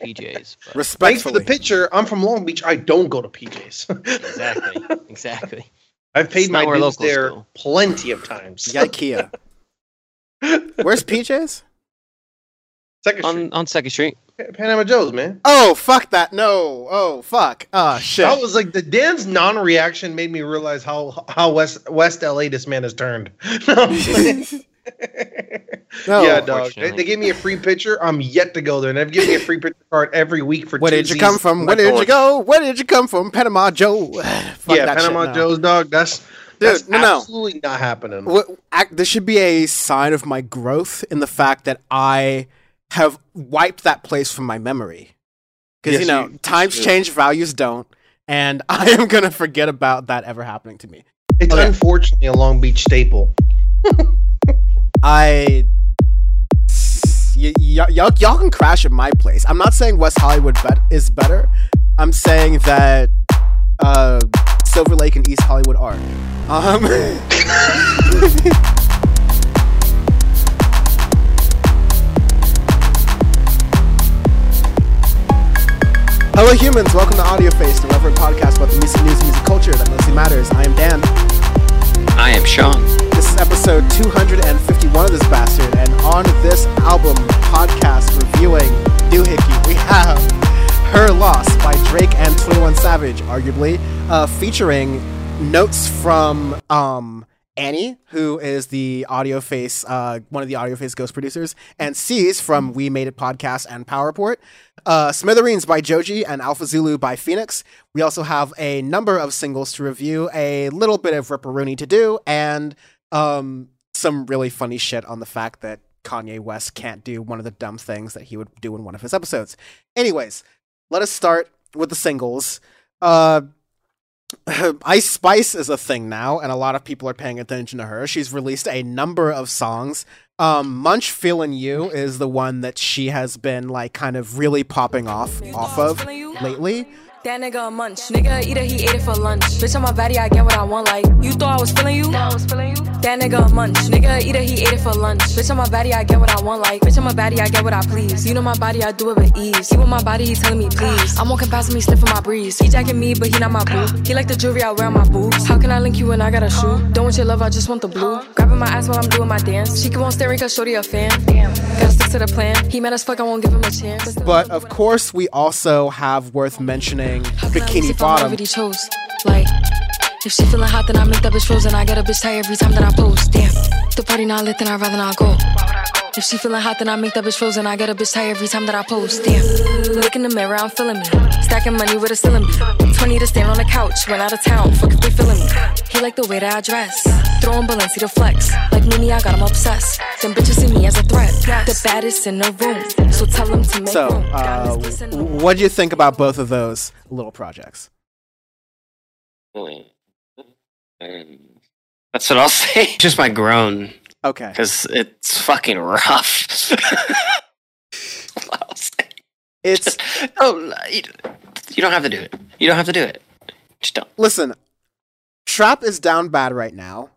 PJs. But Thanks for the picture. I'm from Long Beach. I don't go to PJs. exactly, exactly. I've paid It's my not where dues there go. plenty of times. You got IKEA. Where's PJ's? Second On Street, on Second Street. Panama Joe's, man. Oh, fuck that. No. Oh, fuck. Oh, shit. That was like the Dan's non-reaction made me realize how how West West LA this man has turned. No, I'm playing. No. yeah, dog. They, Unfortunately. they gave me a free picture. I'm yet to go there, and they've given me a free picture card every week for. Where two did you come from? Where not did you go? Where did you come from? Panama Joe. Fuck yeah, that shit, Panama no. Joe's dog. That's that's Dude, no, no. absolutely not happening. What, act, this should be a sign of my growth in the fact that I have wiped that place from my memory. Because, Yes, you know, you- times you- change, values don't. And I am going to forget about that ever happening to me. It's Okay. unfortunately a Long Beach staple. I. Y'all, y'all can crash at my place. I'm not saying West Hollywood bet- is better. I'm saying that uh, Silver Lake and East Hollywood are. Um, Hello, humans. Welcome to Audio Face, the irreverent podcast about the music news music culture that mostly matters. I am Dan. I am Sean. This is episode 251 of this bastard, and on this album podcast reviewing Doohickey, we have Her Loss by Drake and 21 Savage, arguably, uh, featuring notes from um, Annie, who is the audio face, uh, one of the audio face ghost producers, and C's from We Made It podcast and Power Report. Uh, Smithereens by Joji and Alpha Zulu by Phoenix. We also have a number of singles to review, a little bit of Ripperoonie to do, and um, some really funny shit on the fact that Kanye West can't do one of the dumb things that he would do in one of his episodes. Anyways, let us start with the singles. Uh, Ice Spice is a thing now, and a lot of people are paying attention to her. She's released a number of songs. Um, Munch Feelin' You is the one that she has been like kind of really popping off off of lately. That nigga a munch. Nigga eater, he ate it for lunch. Bitch, on my body, I get what I want. Like, you thought I was feeling you? No, I was feeling you. That nigga a munch. Nigga eater, he ate it for lunch. Bitch, on my body, I get what I want. Like, bitch, on my body, I get what I please. You know my body, I do it with ease. He with my body, he telling me please. I'm walking past me, sniffing my breeze. He jacking me, but he not my boo. He like the jewelry I wear on my boobs. How can I link you when I got a shoe? Don't want your love, I just want the blue. Grabbing my ass while I'm doing my dance. She keep on staring cause shorty a fan. Damn. Gotta stick to the plan. He mad as fuck, I won't give him a chance. But of course, we also have worth mentioning How can I lose Bikini if I Bottom. already chose? Like, if she feeling hot, then I make that bitch frozen. I get a bitch tired every time that I post. Damn, the party not lit, then I'd rather not go. If she feeling hot, then I make that bitch frozen. I get a bitch tired every time that I post. Damn, look in the mirror, I'm feeling me. Stacking money with a ceiling 20 to stand on the couch, went out of town. Fuck if they feeling me. He like the way that I dress. Throwing Balenci to flex. Like Mini, I got him obsessed. Them bitches see me as a threat. The baddest in the room. So tell them to make So, room. uh, Got his place in the what do you think about both of those little projects? That's what I'll say. Just my groan Okay. because it's fucking rough. It's Oh, you, you don't have to do it. You don't have to do it. Just don't. listen, Trap is down bad right now.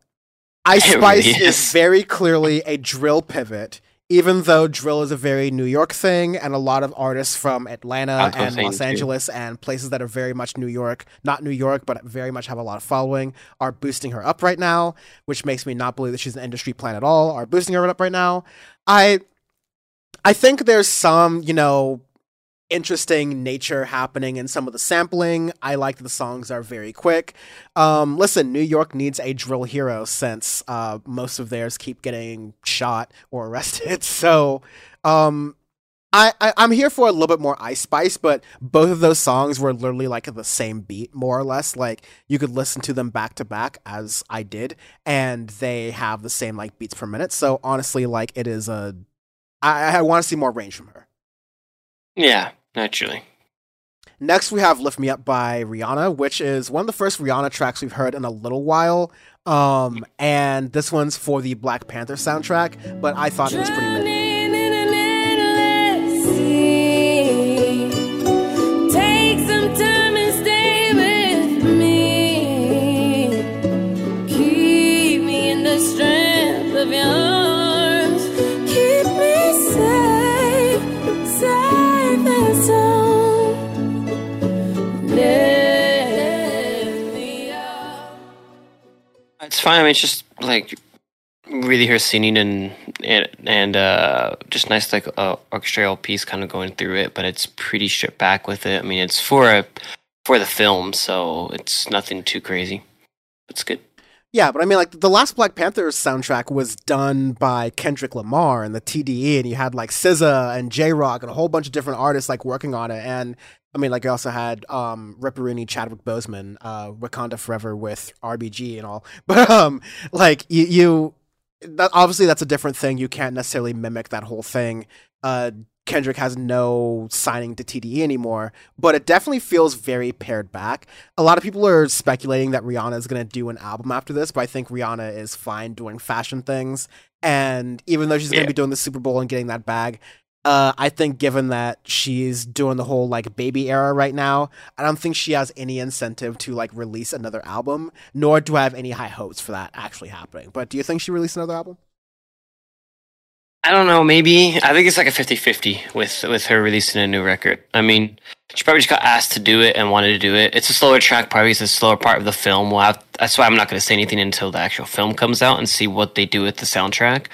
Ice Spice really is. is. very clearly a drill pivot, even though drill is a very New York thing, and a lot of artists from Atlanta That's what I'm and Los too. Angeles and places that are very much New York, not New York, but very much have a lot of following, are boosting her up right now, which makes me not believe that she's an industry plan at all, are boosting her up right now. I I think there's some, you know, interesting nature happening in some of the sampling. I like that the songs are very quick. Um, listen, New York needs a drill hero since uh, most of theirs keep getting shot or arrested. So um, I, I I'm here for a little bit more Ice Spice, but both of those songs were literally like the same beat, more or less. Like you could listen to them back to back, as I did, and they have the same like beats per minute. So honestly, like it is a I, I want to see more range from her. Yeah, naturally. Next, we have "Lift Me Up" by Rihanna, which is one of the first Rihanna tracks we've heard in a little while. Um, and this one's for the Black Panther soundtrack, but I thought it was pretty. mid. Fine. I mean, it's just like really her singing and and and uh, just nice like uh, orchestral piece kind of going through it, but it's pretty stripped back with it. I mean, it's for a for the film, so it's nothing too crazy. It's good. Yeah, but I mean, like the last Black Panther soundtrack was done by Kendrick Lamar and the TDE, and you had like SZA and Jay Rock and a whole bunch of different artists like working on it. And I mean, like you also had um Ripperooney, Chadwick Boseman, uh, Wakanda Forever with RBG and all. But um, like you, you that obviously that's a different thing. You can't necessarily mimic that whole thing. Uh, Kendrick has no signing to TDE anymore, but it definitely feels very pared back. A lot of people are speculating that Rihanna is going to do an album after this, but I think Rihanna is fine doing fashion things. And even though she's going to Yeah. be doing the Super Bowl and getting that bag, uh, I think given that she's doing the whole like baby era right now, I don't think she has any incentive to like release another album, nor do I have any high hopes for that actually happening. But do you think she released another album? I don't know. Maybe I think it's like a 50-50 with with her releasing a new record. I mean, she probably just got asked to do it and wanted to do it. It's a slower track, probably it's a slower part of the film. We'll have, that's why I'm not going to say anything until the actual film comes out and see what they do with the soundtrack.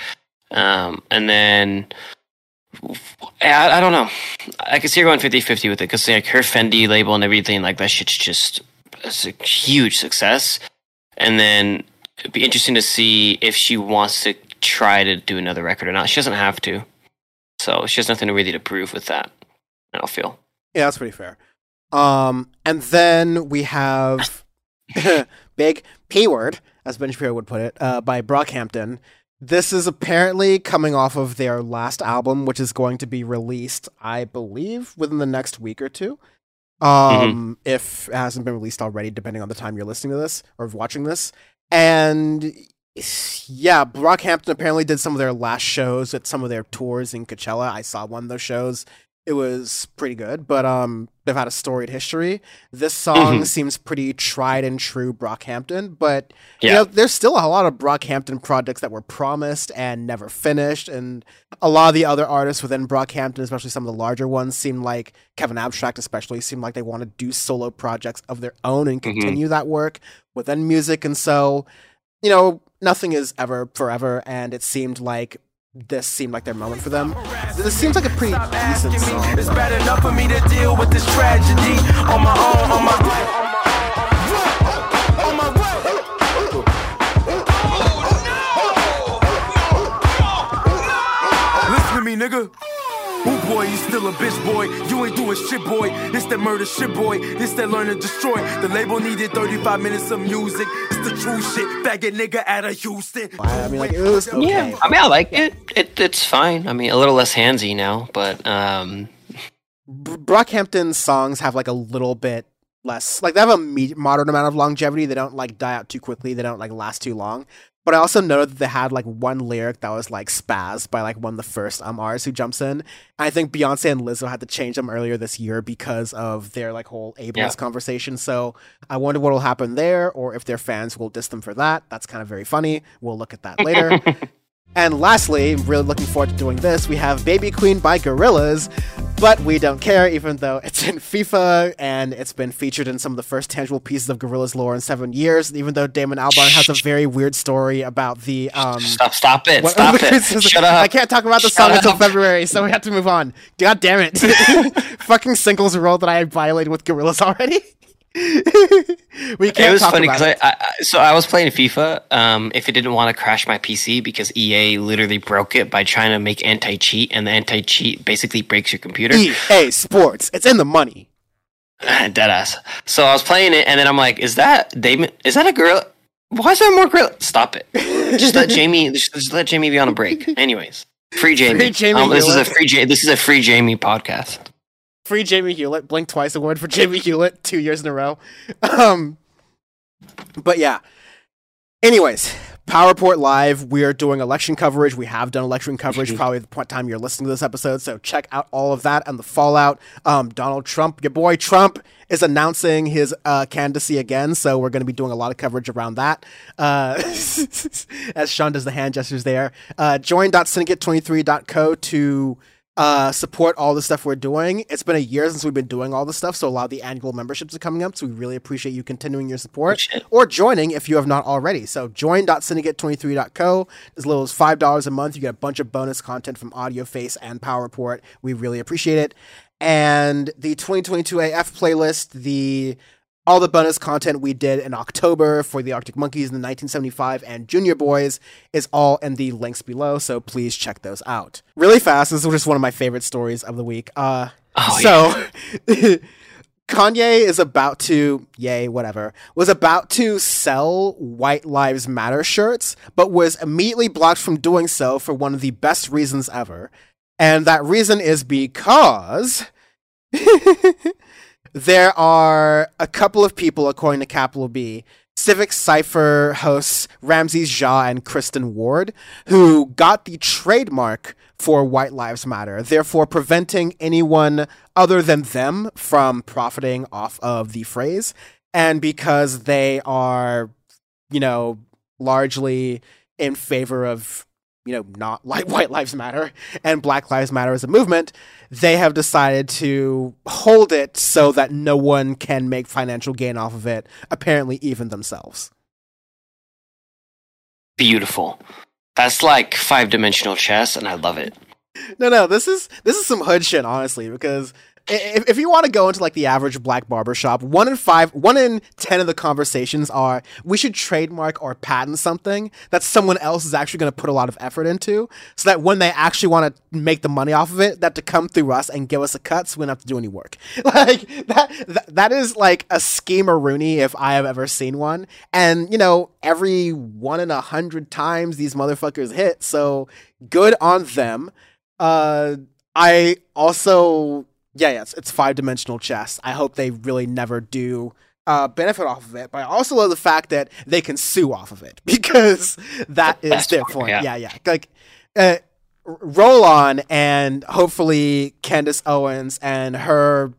Um, and then I, I don't know. I can see her going 50-50 with it because like her Fenty label and everything like that shit's just it's a huge success. And then it'd be interesting to see if she wants to try to do another record or not. She doesn't have to, so she has nothing really to prove with that. I don't feel. Yeah, that's pretty fair. Um, and then we have Big P Word, as Ben Shapiro would put it, uh, by Brockhampton. This is apparently coming off of their last album, which is going to be released, I believe, within the next week or two. Um, if it hasn't been released already, depending on the time you're listening to this or watching this. And yeah, Brockhampton apparently did some of their last shows at some of their tours in Coachella. I saw one of those shows. It was pretty good, but um, they've had a storied history. This song Mhm. seems pretty tried and true Brockhampton, but you know, there's still a lot of Brockhampton projects that were promised and never finished, and a lot of the other artists within Brockhampton, especially some of the larger ones, seem like Kevin Abstract, especially, seem like they want to do solo projects of their own and Mhm. continue that work within music, and so you know, nothing is ever forever, and it seemed like this seemed like their moment for them. This seems like a pretty decent song. It's bad enough for me to deal with this tragedy on my own, on my on my oh, Listen to me, nigga. Ooh boy, you still a bitch boy. You ain't doing shit, boy. This that murder shit, boy. This that learn to destroy. The label needed 35 minutes of music. It's the true shit. Faggot nigga out of Houston. I mean, like it was okay. Yeah, I mean, I like it. It it's fine. I mean, a little less handsy now, but um, B- Brockhampton's songs have like a little bit less, like they have a me- moderate amount of longevity. They don't like die out too quickly. They don't like last too long. But I also noted that they had like one lyric that was like spaz by like one of the first um artists who jumps in. I think Beyonce and Lizzo had to change them earlier this year because of their like whole ableist Yeah. conversation. So I wonder what will happen there, or if their fans will diss them for that. That's kind of very funny. We'll look at that later. And lastly, really looking forward to doing this, we have Baby Queen by Gorillaz, but we don't care even though it's in FIFA and it's been featured in some of the first tangible pieces of Gorillaz lore in seven years, even though Damon Albarn has a very weird story about the um stop, stop it, what- stop it, shut up. I can't talk about the song until. February, so we have to move on. God damn it. Fucking singles rule that I violated with Gorillaz already. we can't It was funny because I. I, so I was playing FIFA. Um, if it didn't want to crash my PC because EA literally broke it by trying to make anti cheat, and the anti cheat basically breaks your computer. EA Sports. It's in the money. Deadass. So I was playing it, and then I'm like, "Is that Damon? Is that a girl? Why is there more girl? Stop it! Just let Jamie. Just, just let Jamie be on a break. Anyways, free Jamie. Free Jamie Um, this is a free. Ja- this is a free Jamie podcast. Free Jamie Hewlett, Blink Twice award for Jamie Hewlett two years in a row. Um, but yeah. Anyways, Power Report Live, we are doing election coverage. We have done election coverage probably the point time you're listening to this episode. So check out all of that and the fallout. Um, Donald Trump, your boy Trump, is announcing his uh, candidacy again. So we're going to be doing a lot of coverage around that. Uh, as Sean does the hand gestures there. Uh, join.syndicate23.co to uh, support all the stuff we're doing. It's been a year since we've been doing all the stuff, so a lot of the annual memberships are coming up. So we really appreciate you continuing your support Appreciate or joining if you have not already. So join.syndicate23.co. As little as $5 a month, you get a bunch of bonus content from Audio Face and Power Report. We really appreciate it. And the 2022 AF playlist, the all the bonus content we did in October for the Arctic Monkeys and the 1975 and Junior Boys is all in the links below, so please check those out. Really fast, this is just one of my favorite stories of the week. Uh, Oh, so Kanye is about to, yay, whatever, was about to sell White Lives Matter shirts, but was immediately blocked from doing so for one of the best reasons ever. And that reason is because there are a couple of people, according to Capital B, Civic Cipher hosts Ramses Ja and Kristen Ward, who got the trademark for White Lives Matter, therefore preventing anyone other than them from profiting off of the phrase. And because they are, you know, largely in favor of, you know, not like White Lives Matter and Black Lives Matter as a movement, they have decided to hold it so that no one can make financial gain off of it, apparently, even themselves. Beautiful. That's like five dimensional chess, and I love it. No, no, this is this is some hood shit, honestly, because if, if you want to go into like the average black barber shop, one in five, one in ten of the conversations are we should trademark or patent something that someone else is actually going to put a lot of effort into, so that when they actually want to make the money off of it, that to come through us and give us a cut, so we don't have to do any work. Like that, that, that is like a schemer Rooney if I have ever seen one, and you know every one in a hundred times these motherfuckers hit, so good on them. Uh, I also, yeah, yeah, it's, it's five dimensional chess. I hope they really never do uh, benefit off of it. But I also love the fact that they can sue off of it because that is That's their part, point. yeah. Yeah, yeah. Like, uh, roll on, and hopefully Candace Owens and her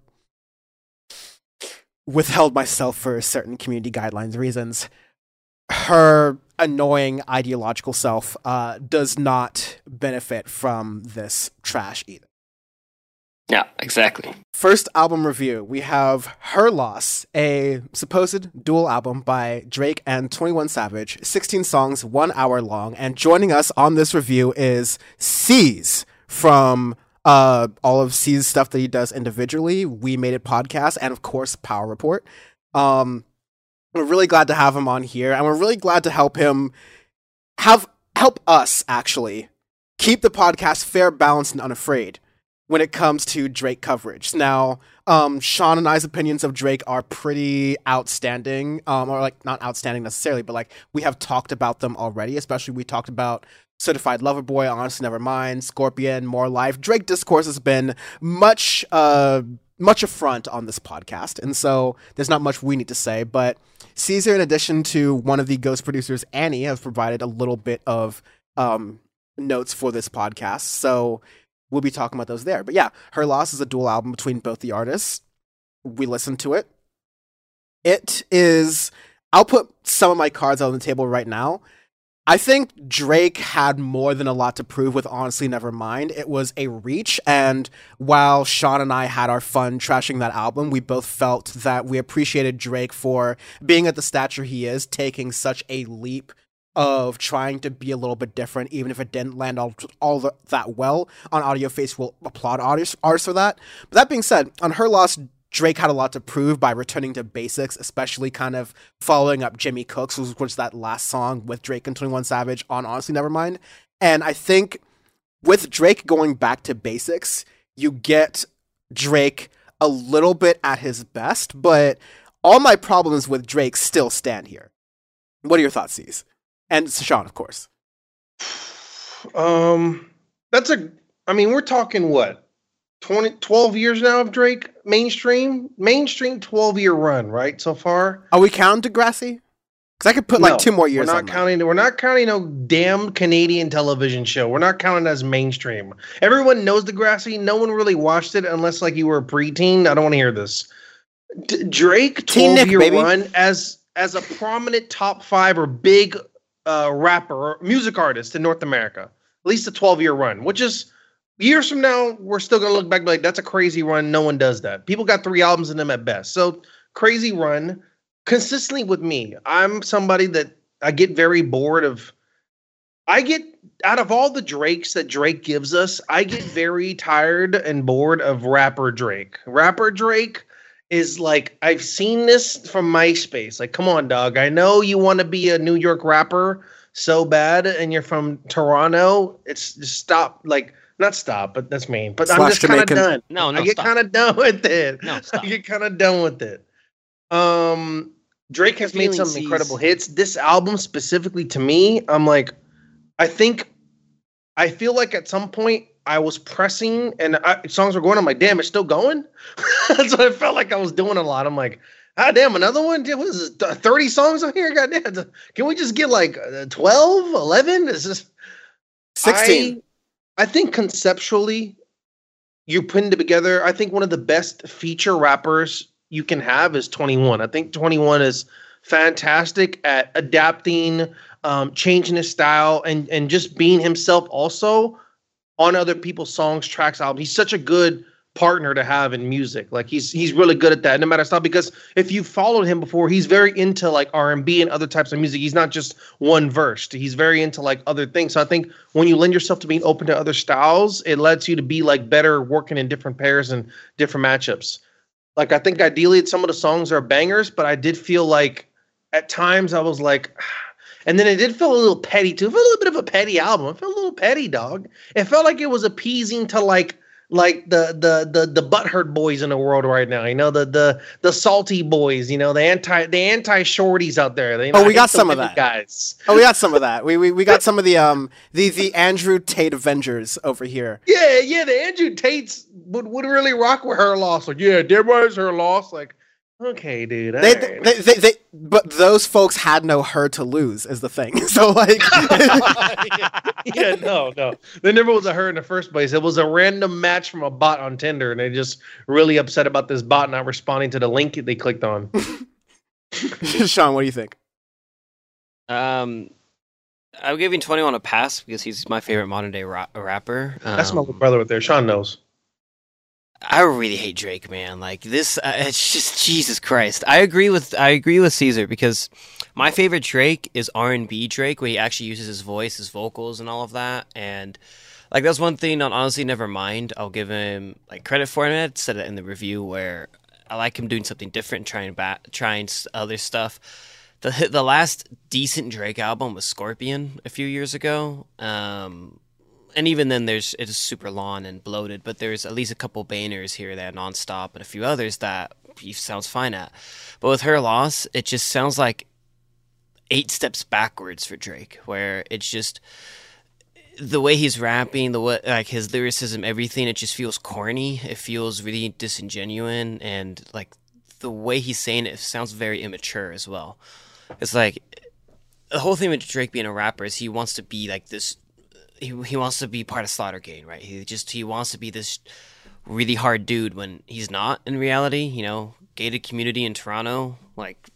withheld myself for certain community guidelines reasons. Her annoying ideological self uh, does not benefit from this trash either. Yeah, exactly. First album review, we have Her Loss, a supposed dual album by Drake and 21 Savage, 16 songs, one hour long. And joining us on this review is C's from uh, all of C's stuff that he does individually, We Made It podcast, and of course, Power Report. Um, we're really glad to have him on here, and we're really glad to help him have help us actually keep the podcast fair, balanced, and unafraid when it comes to Drake coverage. Now, um, Sean and I's opinions of Drake are pretty outstanding, um, or like not outstanding necessarily, but like we have talked about them already. Especially we talked about Certified Lover Boy, Honestly Never Mind, Scorpion, More Life. Drake discourse has been much, uh, much affront on this podcast, and so there's not much we need to say. But Caesar, in addition to one of the ghost producers, Annie, have provided a little bit of um, notes for this podcast. So we'll be talking about those there. But yeah, Her Loss is a dual album between both the artists. We listened to it. It is. I'll put some of my cards on the table right now. I think Drake had more than a lot to prove with Honestly Nevermind. It was a reach, and while Sean and I had our fun trashing that album, we both felt that we appreciated Drake for being at the stature he is, taking such a leap Mm-hmm. of trying to be a little bit different, even if it didn't land all, all the, that well on Audio Face. Will applaud artists, artists for that. But that being said, on her loss, Drake had a lot to prove by returning to basics, especially kind of following up Jimmy Cooks, which was that last song with Drake and 21 Savage on Honestly Nevermind. And I think with Drake going back to basics, you get Drake a little bit at his best, but all my problems with Drake still stand here. What are your thoughts? And Sean, of course. Um, that's a. I mean, we're talking what 20, 12 years now of Drake mainstream, mainstream twelve year run, right? So far, Are we counting Degrassi? Because I could put like two more years We're not on that. counting. We're not counting no damn Canadian television show. We're not counting as mainstream. Everyone knows Degrassi. No one really watched it unless like you were a preteen. I don't want to hear this. D- Drake twelve Nick, year baby. run as as a prominent top five or big uh, rapper or music artist in North America. At least a twelve year run, which is years from now, we're still gonna look back like, that's a crazy run. No one does that. People got three albums in them at best. So crazy run. Consistently with me, I'm somebody that I get very bored of. I get out of all the Drakes that Drake gives us, I get very tired and bored of rapper Drake. Rapper Drake is like I've seen this from MySpace. Like, come on, dog. I know you want to be a New York rapper so bad, and you're from Toronto. It's just stop. Like, not stop, but that's mean. But I'm just kind of done. No, no, I get kind of done with it. No, stop. I get kind of done with it. Um, Drake has made some Feeling incredible hits. This album specifically to me, I'm like, I think, I feel like at some point I was pressing and I, songs were going. I'm like, damn, it's still going. so I felt like I was doing a lot. I'm like, ah, damn, another one. Dude, What is this? 30 songs on here? Goddamn. Can we just get like uh, 12, 11? Is this 16. I, I think conceptually, you're putting together. I think one of the best feature rappers you can have is 21. I think 21 is fantastic at adapting, um, changing his style, and and just being himself. Also on other people's songs, tracks, albums. He's such a good partner to have in music. Like he's he's really good at that. No matter style, because if you followed him before, he's very into like R and B and other types of music. He's not just one verse. He's very into like other things. So I think when you lend yourself to being open to other styles, it lets you to be like better working in different pairs and different matchups. Like I think ideally some of the songs are bangers, but I did feel like at times I was like. And then it did feel a little petty too. It felt a little bit of a petty album. It felt a little petty, dog. It felt like it was appeasing to like like the the the the butthurt boys in the world right now. You know the the the salty boys. You know the anti the anti shorties out there. Oh, we got some of that. guys. Oh, we got some of that. We, we we got some of the um the the Andrew Tate Avengers over here. Yeah, yeah. The Andrew Tates would, would really rock with her loss. Like, yeah, there was her loss. Like, okay, dude. They, alright. they, they, they, but those folks had no her to lose is the thing. So like, yeah, no, no. There never was a her in the first place. It was a random match from a bot on Tinder, and they just really upset about this bot not responding to the link they clicked on. Sean, what do you think? Um, I'm giving 21 a pass because he's my favorite modern day ra- rapper. That's my Um, little brother right there. Sean knows. I really hate Drake, man. Like this, uh, it's just Jesus Christ. I agree with I agree with Caesar because my favorite Drake is R and B Drake, where he actually uses his voice, his vocals, and all of that. And like that's one thing on honestly, never mind. I'll give him like credit for it. I said it in the review where I like him doing something different, trying ba- trying other stuff. The the last decent Drake album was Scorpion a few years ago. Um, and even then, there's it is super long and bloated, but there's at least a couple bangers here that nonstop, and a few others that he sounds fine at. But with her loss, it just sounds like eight steps backwards for Drake, where it's just the way he's rapping, the way like his lyricism, everything. It just feels corny. It feels really disingenuous, and like the way he's saying it sounds very immature as well. It's like the whole thing with Drake being a rapper is he wants to be like this he he wants to be part of Slaughter Gang, right? He just he wants to be this really hard dude when he's not in reality. You know, gated community in Toronto, like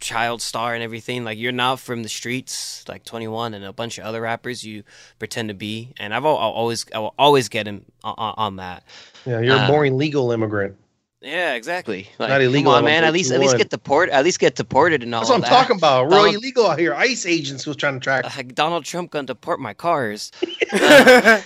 child star and everything. Like you're not from the streets, like 21 and a bunch of other rappers you pretend to be. And I've I'll always I will always get him on, on that. Yeah, you're a Uh, boring legal immigrant. Yeah, exactly. Like, Not illegal Come on, on man. At least, at least get deport. At least get deported and all. That's what I'm that. talking about. Real Donald- illegal out here. ICE agents was trying to track. Like Donald Trump gonna deport my cars.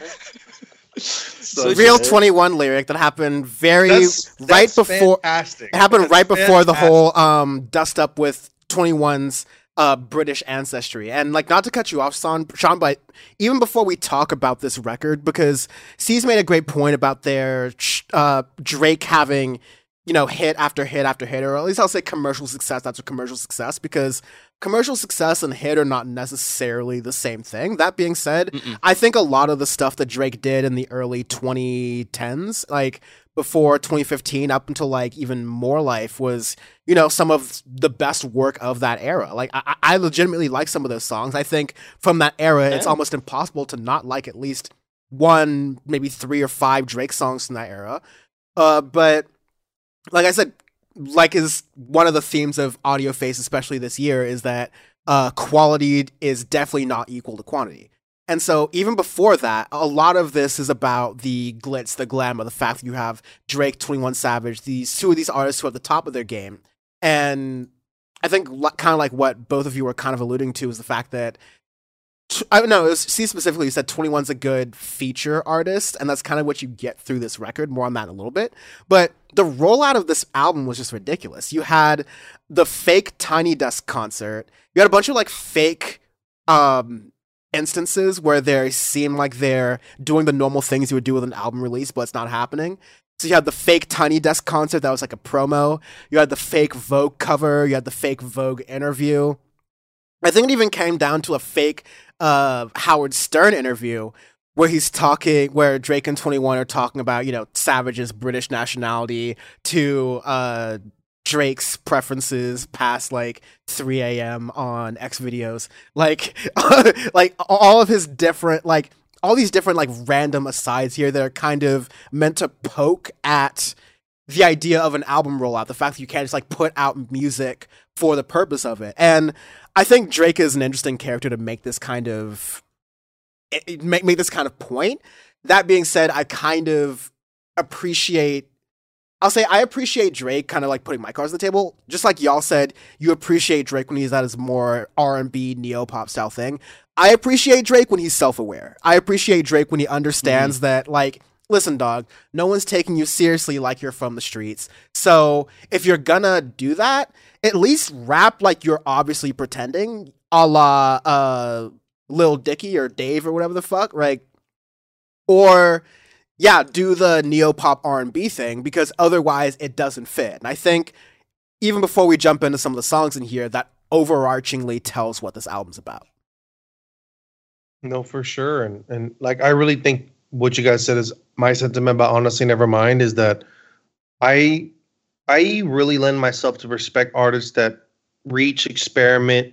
So Real 21 lyric that happened very That's- right before fantastic. it happened That's right before the whole um dust up with 21's uh British ancestry. And like not to cut you off, Sean, Sean, but even before we talk about this record, because C's made a great point about their uh Drake having you know, hit after hit after hit, or at least I'll say commercial success after commercial success, because commercial success and hit are not necessarily the same thing. That being said, I think a lot of the stuff that Drake did in the early 2010s, like before 2015 up until like even more life was you know some of the best work of that era. Like i, I legitimately like some of those songs. I think from that era it's almost impossible to not like at least one maybe three or five drake songs from that era. Uh, but like I said, like is one of the themes of Audio Face, especially this year, is that uh, quality is definitely not equal to quantity. And so even before that, a lot of this is about the glitz, the glamour, the fact that you have Drake, 21 Savage, these two of these artists who are at the top of their game. And I think kind of like what both of you were kind of alluding to is the fact that I don't know, it was C specifically you said 21's a good feature artist, and that's kind of what you get through this record. More on that in a little bit. But the rollout of this album was just ridiculous. You had the fake Tiny Desk concert. You had a bunch of like fake um instances where they seem like they're doing the normal things you would do with an album release, but it's not happening. So you had the fake Tiny Desk concert that was like a promo. You had the fake Vogue cover. You had the fake Vogue interview. I think it even came down to a fake uh, Howard Stern interview where he's talking, where Drake and 21 are talking about, you know, Savage's British nationality to uh, Drake's preferences past like 3 a.m. on X videos. Like, like all of his different, like, all these different, like, random asides here that are kind of meant to poke at the idea of an album rollout, the fact that you can't just like put out music for the purpose of it. And I think Drake is an interesting character to make this kind of it- it- make make this kind of point. That being said, I kind of appreciate I'll say I appreciate Drake kind of like putting my cards on the table. Just like y'all said, you appreciate Drake when he's at his more R&B neo pop style thing. I appreciate Drake when he's self-aware. I appreciate Drake when he understands that like listen dog, no one's taking you seriously like you're from the streets. So, if you're gonna do that, at least rap like you're obviously pretending, a la uh Lil Dicky or Dave or whatever the fuck, right? Or yeah, do the neo pop R and B thing because otherwise it doesn't fit. And I think even before we jump into some of the songs in here, that overarchingly tells what this album's about. No, for sure. And and like I really think what you guys said is my sentiment about honestly never mind is that I I really lend myself to respect artists that reach, experiment,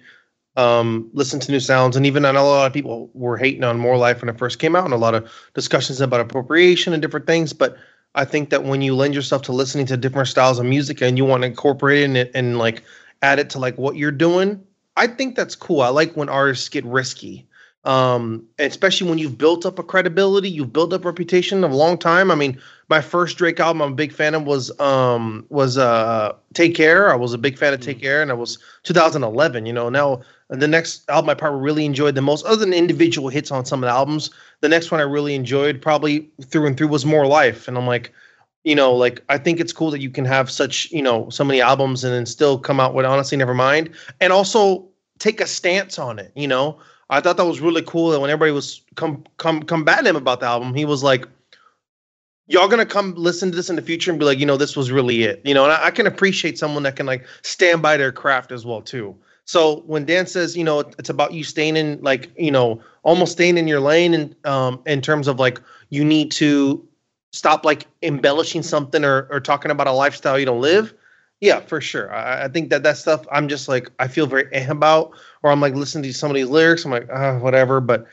um, listen to new sounds, and even I know a lot of people were hating on More Life when it first came out, and a lot of discussions about appropriation and different things. But I think that when you lend yourself to listening to different styles of music and you want to incorporate it and, and like add it to like what you're doing, I think that's cool. I like when artists get risky um, especially when you've built up a credibility, you've built up reputation of a long time. I mean, my first Drake album I'm a big fan of was um was uh Take Care. I was a big fan of Take Care, and it was 2011. You know, now the next album I probably really enjoyed the most, other than individual hits on some of the albums, the next one I really enjoyed probably through and through was More Life, and I'm like. You know, like I think it's cool that you can have such, you know, so many albums and then still come out with honestly never mind. And also take a stance on it, you know. I thought that was really cool that when everybody was come come combating him about the album, he was like, "Y'all gonna come listen to this in the future and be like, you know, this was really it, you know." And I, I can appreciate someone that can like stand by their craft as well too. So when Dan says, you know, it's about you staying in like, you know, almost staying in your lane, and um, in terms of like you need to stop like embellishing something or or talking about a lifestyle you don't live. Yeah, for sure. I, I think that that stuff I'm just like I feel very eh about, or I'm like listening to some of these lyrics. I'm like, ah, whatever. But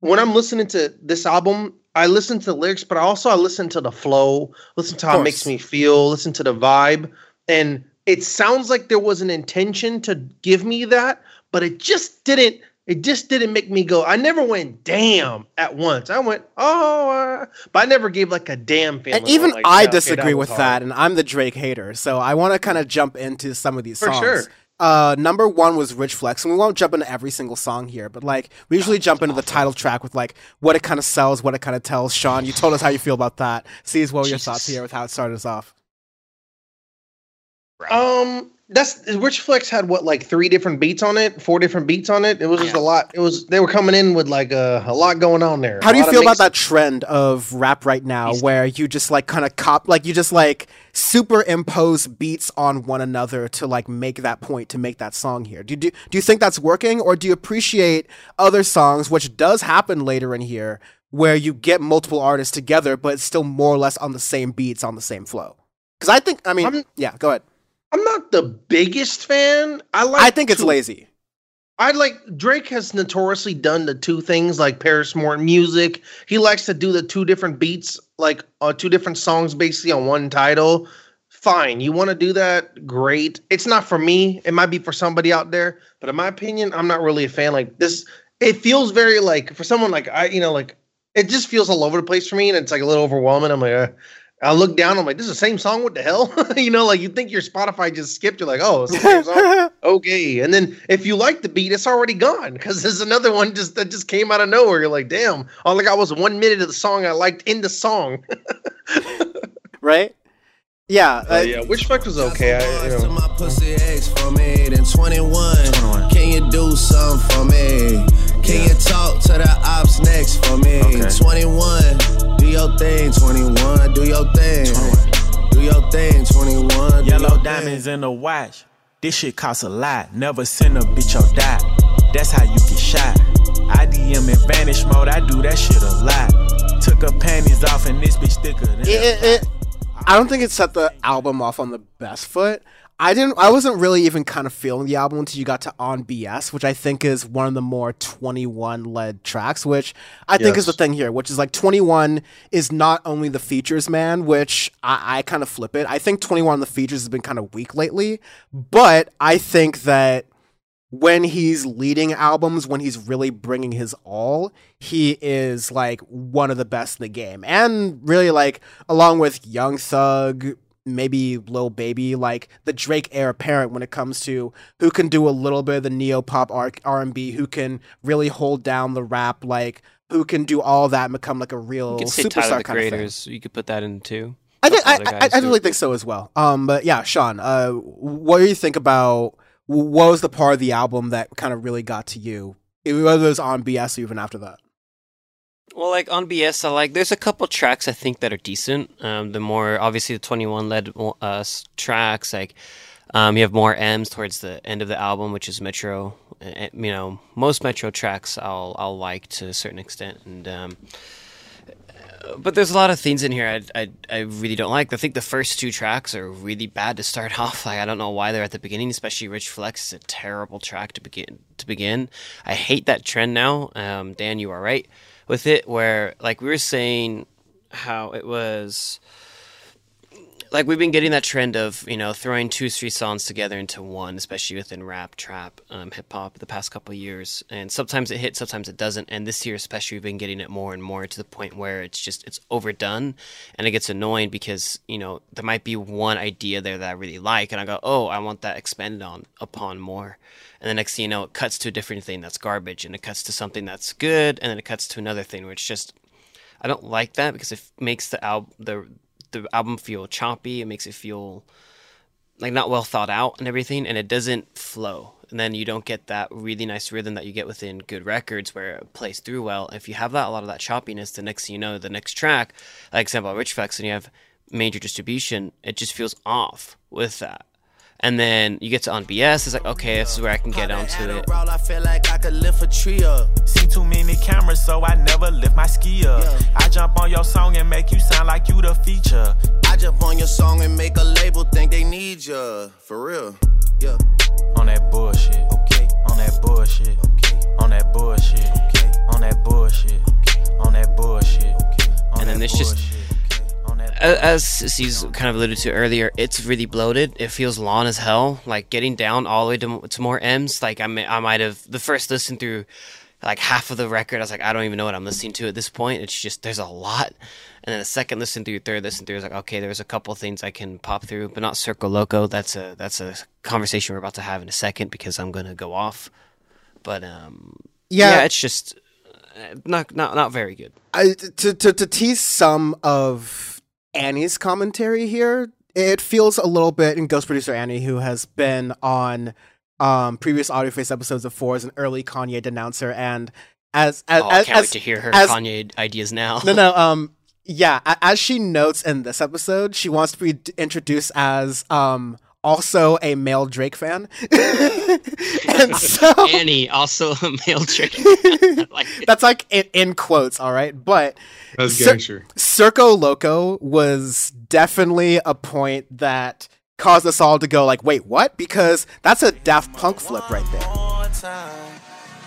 when I'm listening to this album, I listen to the lyrics, but also I listen to the flow, listen to how it makes me feel, listen to the vibe, and it sounds like there was an intention to give me that, but it just didn't. It just didn't make me go. I never went damn at once. I went oh, uh, but I never gave like a damn feeling. And even like, I yeah, okay, disagree with hard. that, and I'm the Drake hater, so I want to kind of jump into some of these For songs. sure. Uh, number one was Rich Flex, and we won't jump into every single song here, but like we usually jump into the title track with like what it kind of sells, what it kind of tells. Sean, you told us how you feel about that. See as well your thoughts here with how it started us off. Um, that's Rich Flex had what like three different beats on it, four different beats on it. It was just a lot. It was they were coming in with like a, a lot going on there. How do you feel about that trend of rap right now, where you just like kind of cop, like you just like superimpose beats on one another to like make that point to make that song here? Do you do, do you think that's working, or do you appreciate other songs, which does happen later in here, where you get multiple artists together, but it's still more or less on the same beats, on the same flow? Because I think, I mean, I'm- yeah, go ahead. I'm not the biggest fan. I like. I think it's lazy. I like Drake has notoriously done the two things like Paris Morton music. He likes to do the two different beats, like uh, two different songs basically on one title. Fine, you want to do that? Great. It's not for me. It might be for somebody out there, but in my opinion, I'm not really a fan. Like this, it feels very like for someone like I, you know, like it just feels all over the place for me, and it's like a little overwhelming. I'm like, uh, I look down, I'm like, this is the same song. What the hell? you know, like you think your Spotify just skipped. You're like, oh, it's the same song. okay. And then if you like the beat, it's already gone because there's another one just that just came out of nowhere. You're like, damn, all I got was one minute of the song I liked in the song. right? Yeah. Uh, uh, yeah, Rich Flex was okay. I, you know, my pussy ex for me, then 21. Can you do something for me? Can you talk to the ops next for me? 21. Do your thing, 21. Do your thing. Do your thing, 21. Do Yellow your diamonds in the watch. This shit costs a lot. Never send a bitch or die. That's how you get shot. I DM in vanish mode. I do that shit a lot. Took her panties off and this bitch thicker than it, it, it, I don't think it set the album off on the best foot. I didn't. I wasn't really even kind of feeling the album until you got to On BS, which I think is one of the more Twenty One led tracks. Which I think is the thing here, which is like Twenty One is not only the features man, which I, I kind of flip it. I think Twenty One the features has been kind of weak lately, but I think that when he's leading albums, when he's really bringing his all, he is like one of the best in the game. And really, like, along with Young Thug, maybe Lil Baby, like the Drake heir apparent when it comes to who can do a little bit of the neo pop R- R&B, who can really hold down the rap, like who can do all that and become like a real superstar kind of thing. You could put that in too. I think I, I, I really think so as well. Um, but yeah, Sean, uh, what do you think about what was the part of the album that kind of really got to you, whether it was on BS or even after that? Well, like on BS, I like. There's a couple tracks I think that are decent. Um, the more obviously the 21 led uh, tracks, like um, you have more M's towards the end of the album, which is Metro. Uh, you know, most Metro tracks I'll I'll like to a certain extent, and um, but there's a lot of things in here I, I I really don't like. I think the first two tracks are really bad to start off. Like I don't know why they're at the beginning, especially Rich Flex is a terrible track to begin to begin. I hate that trend now. Um, Dan, you are right with it, where like we were saying how it was like we've been getting that trend of you know throwing two three songs together into one especially within rap trap um, hip hop the past couple years. And sometimes it hits sometimes it doesn't. And this year especially we've been getting it more and more to the point where it's just it's overdone. And it gets annoying because you know there might be one idea there that i really like and i go oh i want that expanded on upon more. And the next thing you know it cuts to a different thing that's garbage and it cuts to something that's good and then it cuts to another thing where it's just I don't like that because it makes the album the the album feel choppy. It makes it feel like not well thought out and everything, and it doesn't flow. And then you don't get that really nice rhythm that you get within good records where it plays through well. If you have that a lot of that choppiness, the next thing you know, the next track, like example Rich Flex, and you have major distribution, it just feels off with that. And then you get to on BS, it's like okay, this is where I can get onto it. I feel like I could lift a tree up. See too many cameras, so I never lift my ski up. I jump on your song and make you sound like you the feature. I jump on your song and make a label think they need ya. For real. Yeah. On that bullshit. Okay. On that bullshit. Okay. On that bullshit. Okay. On that bullshit. Okay. On that bullshit. Okay. On And then that it's just- as C's kind of alluded to earlier, it's really bloated. It feels long as hell. Like getting down all the way to, to more M's. Like I, may, I might have the first listen through, like half of the record. I was like, I don't even know what I'm listening to at this point. It's just there's a lot. And then the second listen through, third listen through, is like, okay, there's a couple things I can pop through, but not Circo Loco. That's a that's a conversation we're about to have in a second because I'm gonna go off. But um, Yeah. yeah, it's just uh, not not not very good. I, to, to to tease some of Annie's commentary here, it feels a little bit in Ghost Producer Annie, who has been on um, previous Audio Face episodes of Four as an early Kanye denouncer, and as as Oh, I can't as- wait to hear her as- Kanye ideas now. no no um yeah as she notes in this episode, she wants to be introduced as um also a male Drake fan, and so Annie, also a male trick. like that's like in, in quotes, all right, but. that's Cir- gangster. Circo Loco was definitely a point that caused us all to go like, wait, what? Because that's a Daft Punk flip right there. More.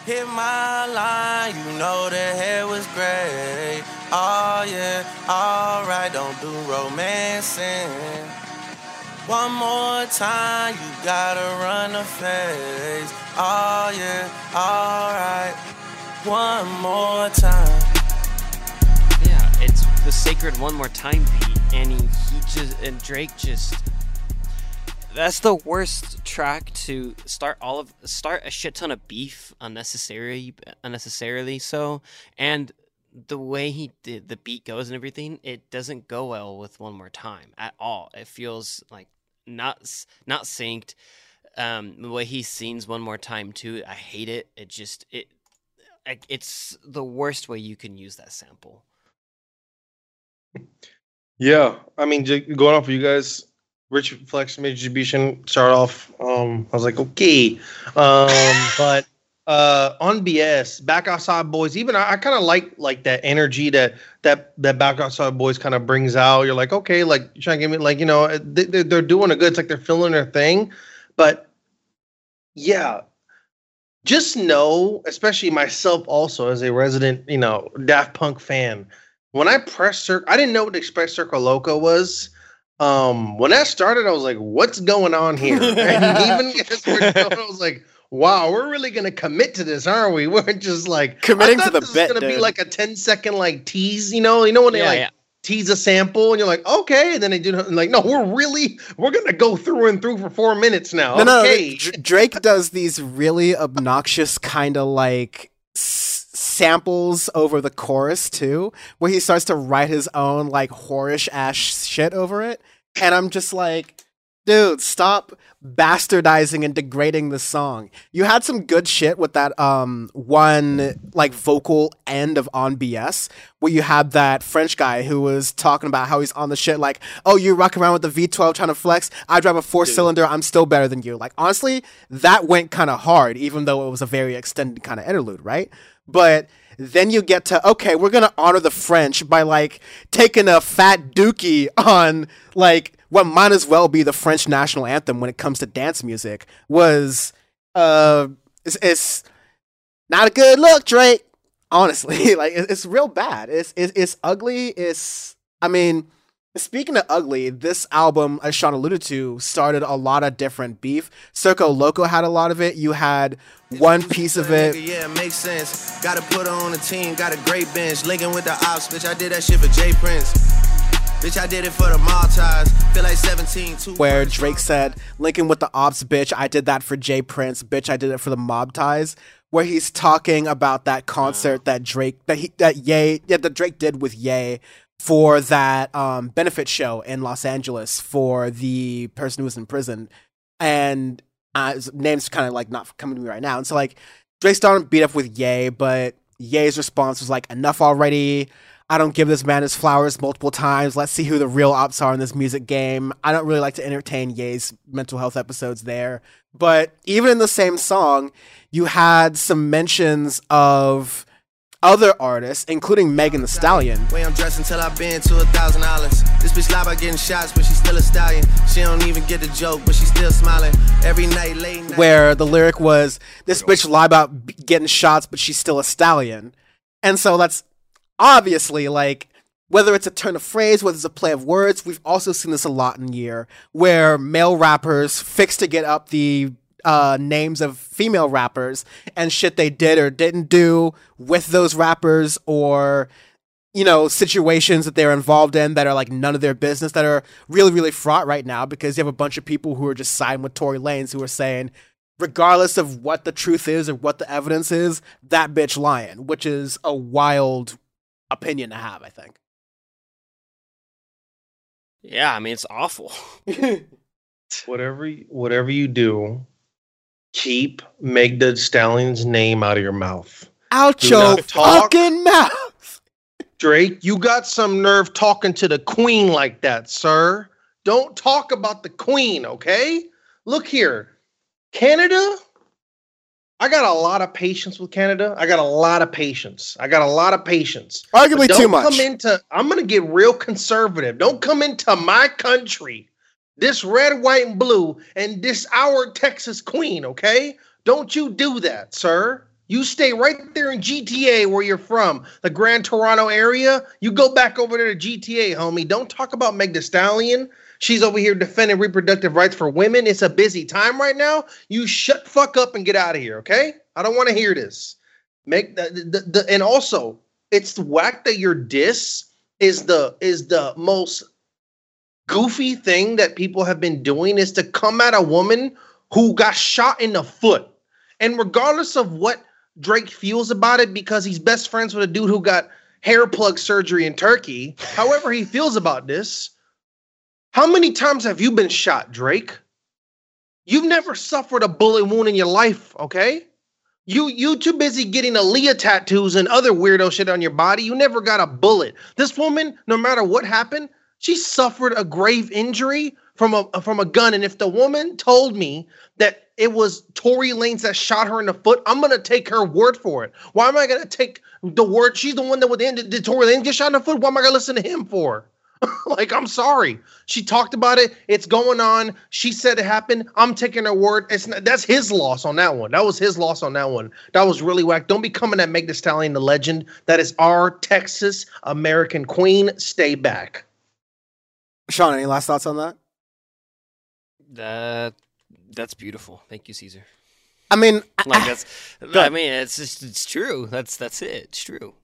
Hit my line, you know the hair was great. Oh yeah, alright, don't do romancing. One more time, you gotta run the face. Oh yeah, alright. one more time. Yeah, it's the sacred one more time beat, and he, he just and Drake just. That's the worst track to start all of start a shit ton of beef unnecessarily unnecessarily so and the way he did the beat goes and everything it doesn't go well with one more time at all it feels like not not synced um the way he sings one more time too i hate it it just it it's the worst way you can use that sample Yeah, I mean, going off of you guys, Rich Flex made distribution start off. Um, I was like, okay, um, but uh, on BS, Back Outside Boys, even I, I kind of like like that energy that that that Back Outside Boys kind of brings out. You're like, okay, like you're trying to give me like you know they, they're, doing a good. It's like they're feeling their thing, but yeah. Just know, especially myself, also as a resident, you know, Daft Punk fan, when I pressed Circle, I didn't know what expect Circo Loco was. Um, when that started, I was like, "What's going on here?" And even as we're going, I was like, "Wow, we're really gonna commit to this, aren't we?" We're just like Committing I to thought the this was bit, gonna be like a 10 second like tease, you know? You know when they Yeah, like yeah. tease a sample and you're like, "Okay," and then they do like, "No, we're really we're gonna go through and through for four minutes now." No, no, no, Drake does these really obnoxious kind of like s- samples over the chorus too, where he starts to write his own like whorish ass shit over it, and I'm just like, dude, stop bastardizing and degrading the song. You had some good shit with that um one like vocal end of on BS where you had that French guy who was talking about how he's on the shit like, oh, you rock around with the V12 trying to flex. I drive a four cylinder. I'm still better than you. Like honestly, that went kind of hard, even though it was a very extended kind of interlude, right? But then you get to okay, we're gonna honor the French by like taking a fat dookie on like what might as well be the French national anthem when it comes to dance music was uh it's, it's not a good look, Drake. Honestly, like it- it's real bad. It's it's, it's ugly. It's I mean, speaking of ugly, this album, as Sean alluded to, started a lot of different beef. Circo Loco had a lot of it. You had one piece of it. Yeah, makes sense. Gotta put on the team, got a great bench. Linking with the ops, bitch. I did that shit for J Prince. Bitch, I did it for the Maltese. Feel like 17, two where. Drake said, Lincoln with the ops, bitch, I did that for Jay Prince, bitch, I did it for the mob ties. Where he's talking about that concert that Drake that he that Ye yeah that Drake did with Ye for that um benefit show in Los Angeles for the person who was in prison. And uh, his name's kind of like not coming to me right now. And so like Drake's starting beat up with Ye, but Ye's response was like, enough already. I don't give this man his flowers multiple times. Let's see who the real ops are in this music game. I don't really like to entertain Ye's mental health episodes there. But even in the same song, you had some mentions of other artists, including Megan Thee Stallion, Way I'm dressed until I've been to a thousand dollars. This bitch lie about getting shots, but she's still a stallion. She don't even get the joke, but she's still smiling. Every night, late night. where the lyric was, This bitch lie about getting shots, but she's still a stallion. And so that's obviously like, whether it's a turn of phrase, whether it's a play of words, we've also seen this a lot in year where male rappers fix to get up the uh, names of female rappers and shit they did or didn't do with those rappers or you know situations that they're involved in that are like none of their business that are really really fraught right now because you have a bunch of people who are just siding with Tory Lanez who are saying regardless of what the truth is or what the evidence is that bitch lying which is a wild opinion to have I think Yeah, I mean it's awful. whatever whatever you do, keep Meg Thee Stallion's name out of your mouth. out Do your fucking mouth Drake, you got some nerve talking to the queen like that, sir. Don't talk about the queen, okay? Look here. Canada, I got a lot of patience with Canada. I got a lot of patience. I got a lot of patience. arguably too don't much come into I'm gonna get real conservative. Don't come into my country, this red, white, and blue, and this our Texas queen, okay? Don't you do that, sir. You stay right there in GTA where you're from, the Grand Toronto area. You go back over there to GTA, homie. Don't talk about Meg Thee Stallion. She's over here defending reproductive rights for women. It's a busy time right now. You shut fuck up and get out of here, okay? I don't want to hear this. Make the, the, the and also it's whack that your diss is the is the most goofy thing that people have been doing is to come at a woman who got shot in the foot. And regardless of what Drake feels about it, because he's best friends with a dude who got hair plug surgery in Turkey, however he feels about this, how many times have you been shot, Drake? You've never suffered a bullet wound in your life, okay? You you too busy getting Aaliyah tattoos and other weirdo shit on your body. You never got a bullet. This woman, no matter what happened, she suffered a grave injury from a from a gun. And if the woman told me that it was Tory Lanez that shot her in the foot, I'm gonna take her word for it. Why am I gonna take the word? She's the one that would end. Did Tory Lanez get shot in the foot? Why am I gonna listen to him for? like, I'm sorry. She talked about it. It's going on. She said it happened. I'm taking her word. It's not, that's his loss on that one. That was his loss on that one. That was really whack. Don't be coming at Meg Thee Stallion, the legend. That is our Texas American queen. Stay back. Sean, any last thoughts on that? That that's beautiful. Thank you, Caesar. I mean, Like that's. I ahead. mean, it's just it's true. That's that's it. It's true.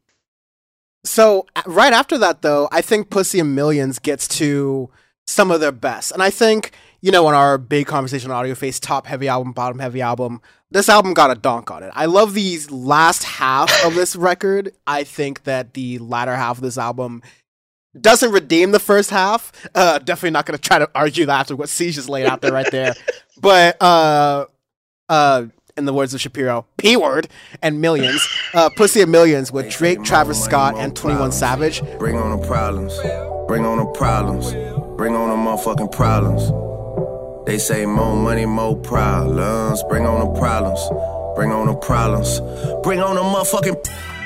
So right after that, though, I think Pussy and Millions gets to some of their best, and I think you know, on our big conversation on Audio Face, top heavy album, bottom heavy album, this album got a donk on it. I love the last half of this record. I think that the latter half of this album doesn't redeem the first half. Uh, definitely not going to try to argue that after what Siege just laid out there right there. But uh, uh, in the words of Shapiro, P word and millions, uh, Pussy and Millions with Drake, Travis Scott, and Twenty One Savage. Bring on the problems. Bring on the problems. Bring on the motherfucking problems. They say more money, more problems. Bring on the problems. Bring on the problems. Bring on the motherfucking.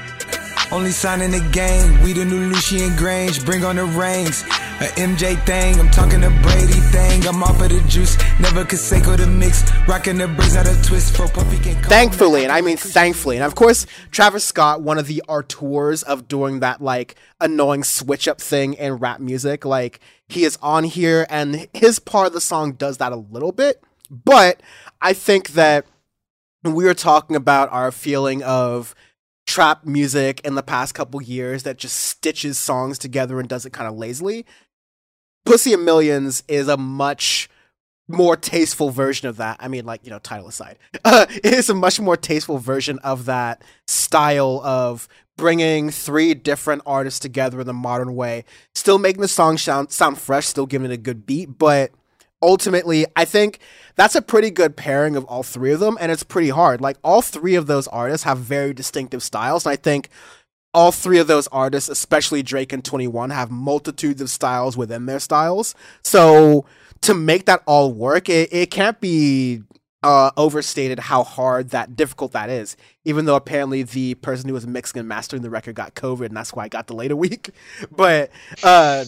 Only sign in the game, we the new Lucian Grainge, bring on the rings. A MJ thing, I'm talking the Brady thing. I'm off of the juice, never Canseco the mix. Rocking the braids out of twist for Puffy can Thankfully, and I mean thankfully, and of course, Travis Scott, one of the arteurs of doing that like annoying switch up thing in rap music, like he is on here, and his part of the song does that a little bit. But I think that we were talking about our feeling of trap music in the past couple years that just stitches songs together and does it kind of lazily. Pussy and Millions is a much more tasteful version of that. I mean, like, you know, title aside, uh, it is a much more tasteful version of that style of bringing three different artists together in the modern way, still making the song sound, sound fresh, still giving it a good beat, but ultimately, I think that's a pretty good pairing of all three of them, and it's pretty hard. Like, all three of those artists have very distinctive styles, and I think all three of those artists, especially Drake and 21, have multitudes of styles within their styles. So, to make that all work, it, it can't be uh, overstated how hard that difficult that is. Even though apparently the person who was mixing and mastering the record got COVID, and that's why I got delayed a week. But uh,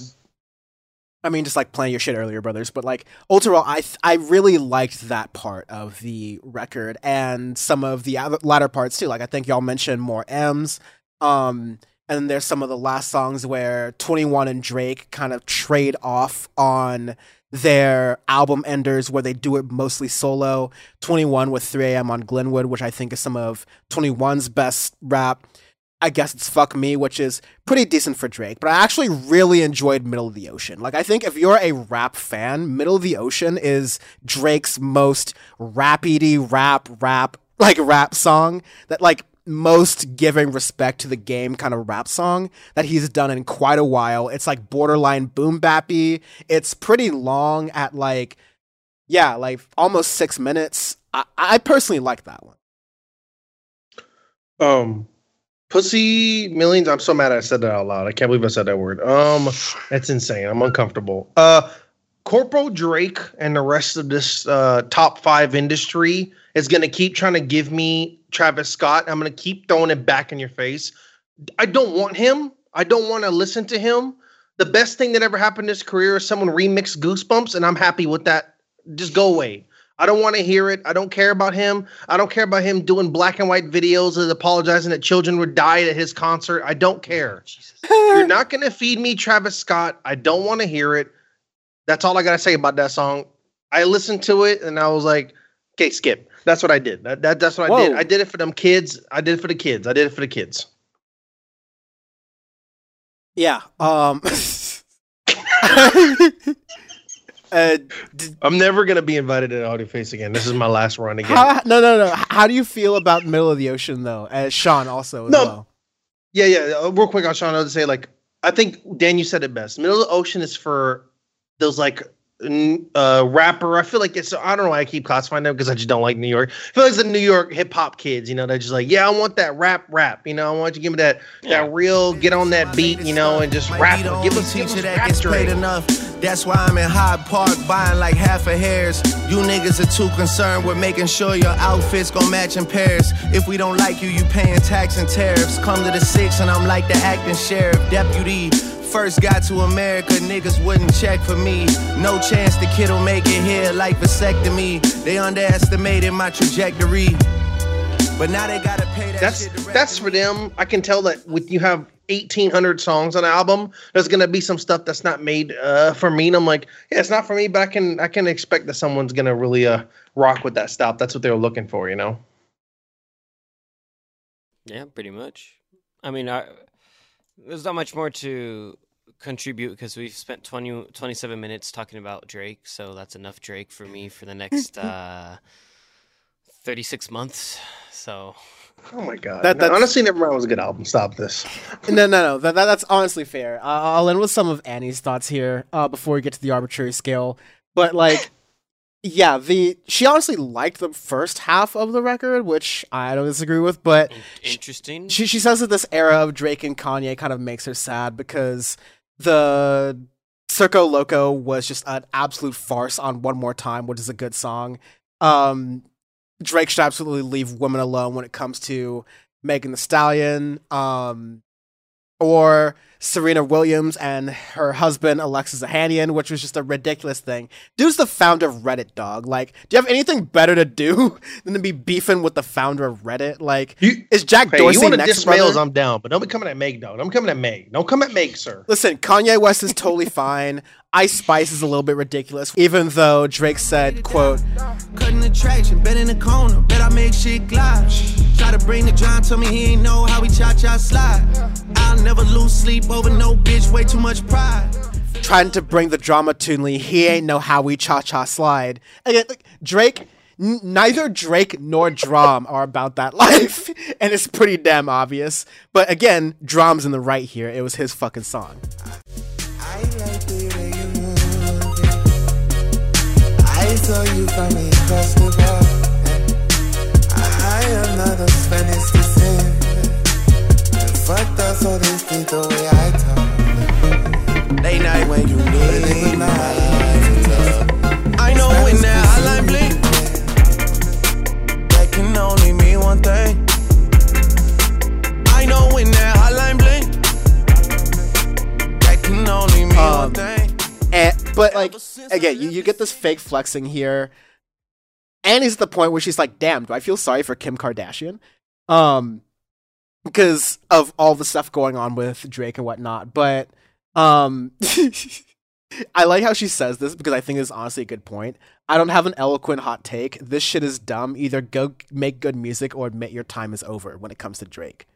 I mean, just like playing your shit earlier, brothers. But like overall, I th- I really liked that part of the record and some of the latter parts too. Like I think y'all mentioned more M's. Um, and there's some of the last songs where 21 and Drake kind of trade off on their album enders where they do it mostly solo. 21 with 3am on Glenwood, which I think is some of 21's best rap. I guess it's Fuck Me, which is pretty decent for Drake, but I actually really enjoyed Middle of the Ocean. Like, I think if you're a rap fan, Middle of the Ocean is Drake's most rapidy rap, rap, like rap song that, like, most giving respect to the game kind of rap song that he's done in quite a while. It's like borderline boom bappy. It's pretty long at like, yeah, like almost six minutes. I, I personally like that one. Um, pussy millions. I'm so mad I said that out loud. I can't believe I said that word. Um, that's insane. I'm uncomfortable. Uh, Corporal Drake and the rest of this uh, top five industry is going to keep trying to give me Travis Scott. I'm going to keep throwing it back in your face. I don't want him. I don't want to listen to him. The best thing that ever happened in his career is someone remixed Goosebumps, and I'm happy with that. Just go away. I don't want to hear it. I don't care about him. I don't care about him doing black and white videos and apologizing that children would die at his concert. I don't care. You're not going to feed me Travis Scott. I don't want to hear it. That's all I got to say about that song. I listened to it and I was like, Okay, skip. That's what I did. That, that that's what I did. I did it for them kids. I did it for the kids. I did it for the kids. Yeah. Um. uh, d- I'm never gonna be invited to Audio Face again. This is my last run again. how, no, no, no. How do you feel about Middle of the Ocean though? As Sean also as No. well. Yeah, yeah. uh, Real quick on Sean, I'll just say like I think Dan, you said it best. Middle of the ocean is for those like uh rapper. I feel like it's I don't know why I keep classifying them because I just don't like New York. I feel like it's the New York hip hop kids, you know, they're just like, yeah, I want that rap rap, you know, I want you to give me that that real get on that beat, you know, and just rap. Give only us, give teacher us that rap gets paid Drake. enough. That's why I'm in Hyde Park buying like half a hairs. You niggas are too concerned with making sure your outfits gon' match in pairs. If we don't like you, you paying tax and tariffs. Come to the six and I'm like the acting sheriff, deputy. First got to America, niggas wouldn't check for me. No chance the kid'll make it here like vasectomy. They underestimated my trajectory. But now they gotta pay that That's shit that's for them. I can tell that with you have 1800 songs on an album, there's gonna be some stuff that's not made uh, for me. And I'm like, yeah, it's not for me, but I can I can expect that someone's gonna really uh rock with that stuff. That's what they were looking for, you know. Yeah, pretty much. I mean, I, there's not much more to contribute because we've spent 20, 27 minutes talking about Drake, so that's enough Drake for me for the next uh, 36 months. So, Oh my god! That- No, that's- honestly, Nevermind was a good album. Stop this. No, no, no. That, that, that's honestly fair. Uh, I'll end with some of Annie's thoughts here uh, before we get to the arbitrary scale. But like, yeah, the she honestly liked the first half of the record, which I don't disagree with. But interesting. she she says that this era of Drake and Kanye kind of makes her sad because the Circo Loco was just an absolute farce on One More Time, which is a good song. Um, Drake should absolutely leave women alone when it comes to Megan Thee Stallion, um, or Serena Williams and her husband Alexis Ohanian, which was just a ridiculous thing. Dude's the founder of Reddit, dog. Like, do you have anything better to do than to be beefing with the founder of Reddit? Like, You, is Jack hey, Dorsey you want to diss males? I'm down, but don't be coming at Meg, though. Don't come at Meg. Don't come at Meg, sir. Listen, Kanye West is totally fine. Ice Spice is a little bit ridiculous, even though Drake said, "quote Cutting the traction, bet in the corner, bet I make shit glide. Try to bring the John, told me he ain't know how we cha cha slide. I'll never lose sleep over no bitch, way too much pride. trying to bring the drama to Lee. He ain't know how we cha cha slide." Again, like, Drake. N- neither Drake nor Drum are about that life, and it's pretty damn obvious. But again, Drum's in the right here. It was his fucking song. I like saw you from across the bar. I am not a Spanish descent. And fucked up, so they think the way I talk. Late night When you need my I know when that hotline blink, that can only mean one thing. I know when that hotline blink, that can only mean Um, one thing. And, but like again, you, you get this fake flexing here. Annie's at the point where she's like, "Damn, do I feel sorry for Kim Kardashian?" Um, because of all the stuff going on with Drake and whatnot. But um, I like how she says this because I think it's honestly a good point. I don't have an eloquent hot take. This shit is dumb. Either go make good music or admit your time is over when it comes to Drake.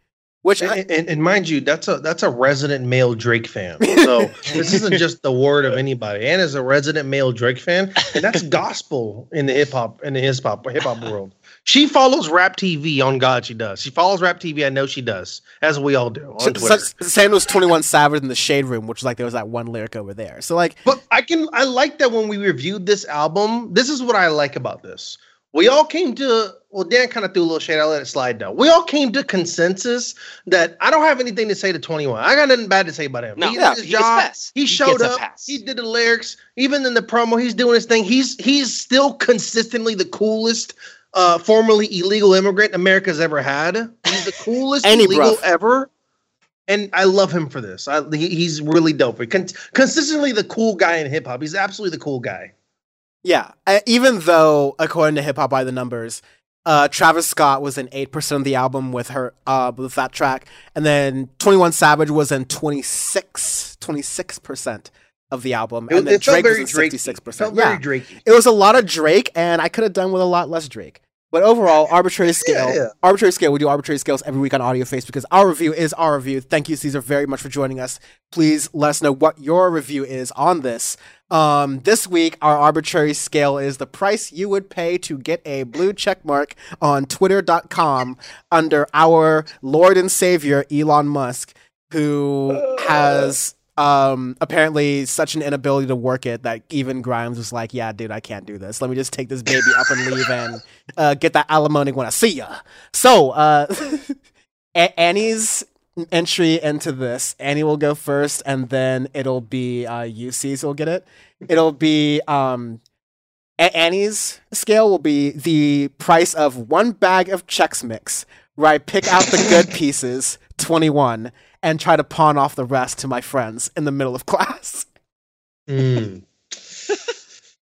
Which I, And, and, and mind you, that's a that's a resident male Drake fan. So this isn't just the word of anybody. Anna's a resident male Drake fan, and that's gospel in the hip hop in the hip hop hip hop world. She follows Rap TV on God. She does. She follows Rap TV. I know she does, as we all do on Twitter. so, was twenty one Savage in the Shade Room, which like there was that one lyric over there. So like But I can I like that when we reviewed this album. This is what I like about this. We all came to well, Dan kind of threw a little shade. I'll let it slide though. We all came to consensus that I don't have anything to say to 21. I got nothing bad to say about him. No, he yeah, his he gets job. pass. He He showed gets a up. pass. He did the lyrics. Even in the promo, he's doing his thing. He's he's still consistently the coolest uh formerly illegal immigrant America's ever had. He's the coolest Any illegal bruv. ever. And I love him for this. I, he, he's really dope. Con- consistently the cool guy in hip hop. He's absolutely the cool guy. Yeah, uh, even though according to Hip Hop by the Numbers, uh, Travis Scott was in eight percent of the album with her uh, with that track, and then Twenty One Savage was in 26 26 percent of the album, It- and then it Drake was in at Drakey. sixty six It percent. felt very Yeah, Drakey. it was a lot of Drake, and I could have done with a lot less Drake. But overall, arbitrary scale, yeah. arbitrary scale. We do arbitrary scales every week on Audio Face because our review is our review. Thank you, Caesar, very much for joining us. Please let us know what your review is on this. Um, this week, our arbitrary scale is the price you would pay to get a blue check mark on Twitter.com under our Lord and Savior Elon Musk, who has um apparently such an inability to work it that even Grimes was like, "Yeah, dude, I can't do this. Let me just take this baby up and leave and uh, get that alimony when I see ya." So, uh, A- Annie's entry into this, Annie will go first, and then it'll be uh, UC's will get it. It'll be um. A- Annie's scale will be the price of one bag of Chex Mix, where I pick out the good pieces, 21, and try to pawn off the rest to my friends in the middle of class. Mm.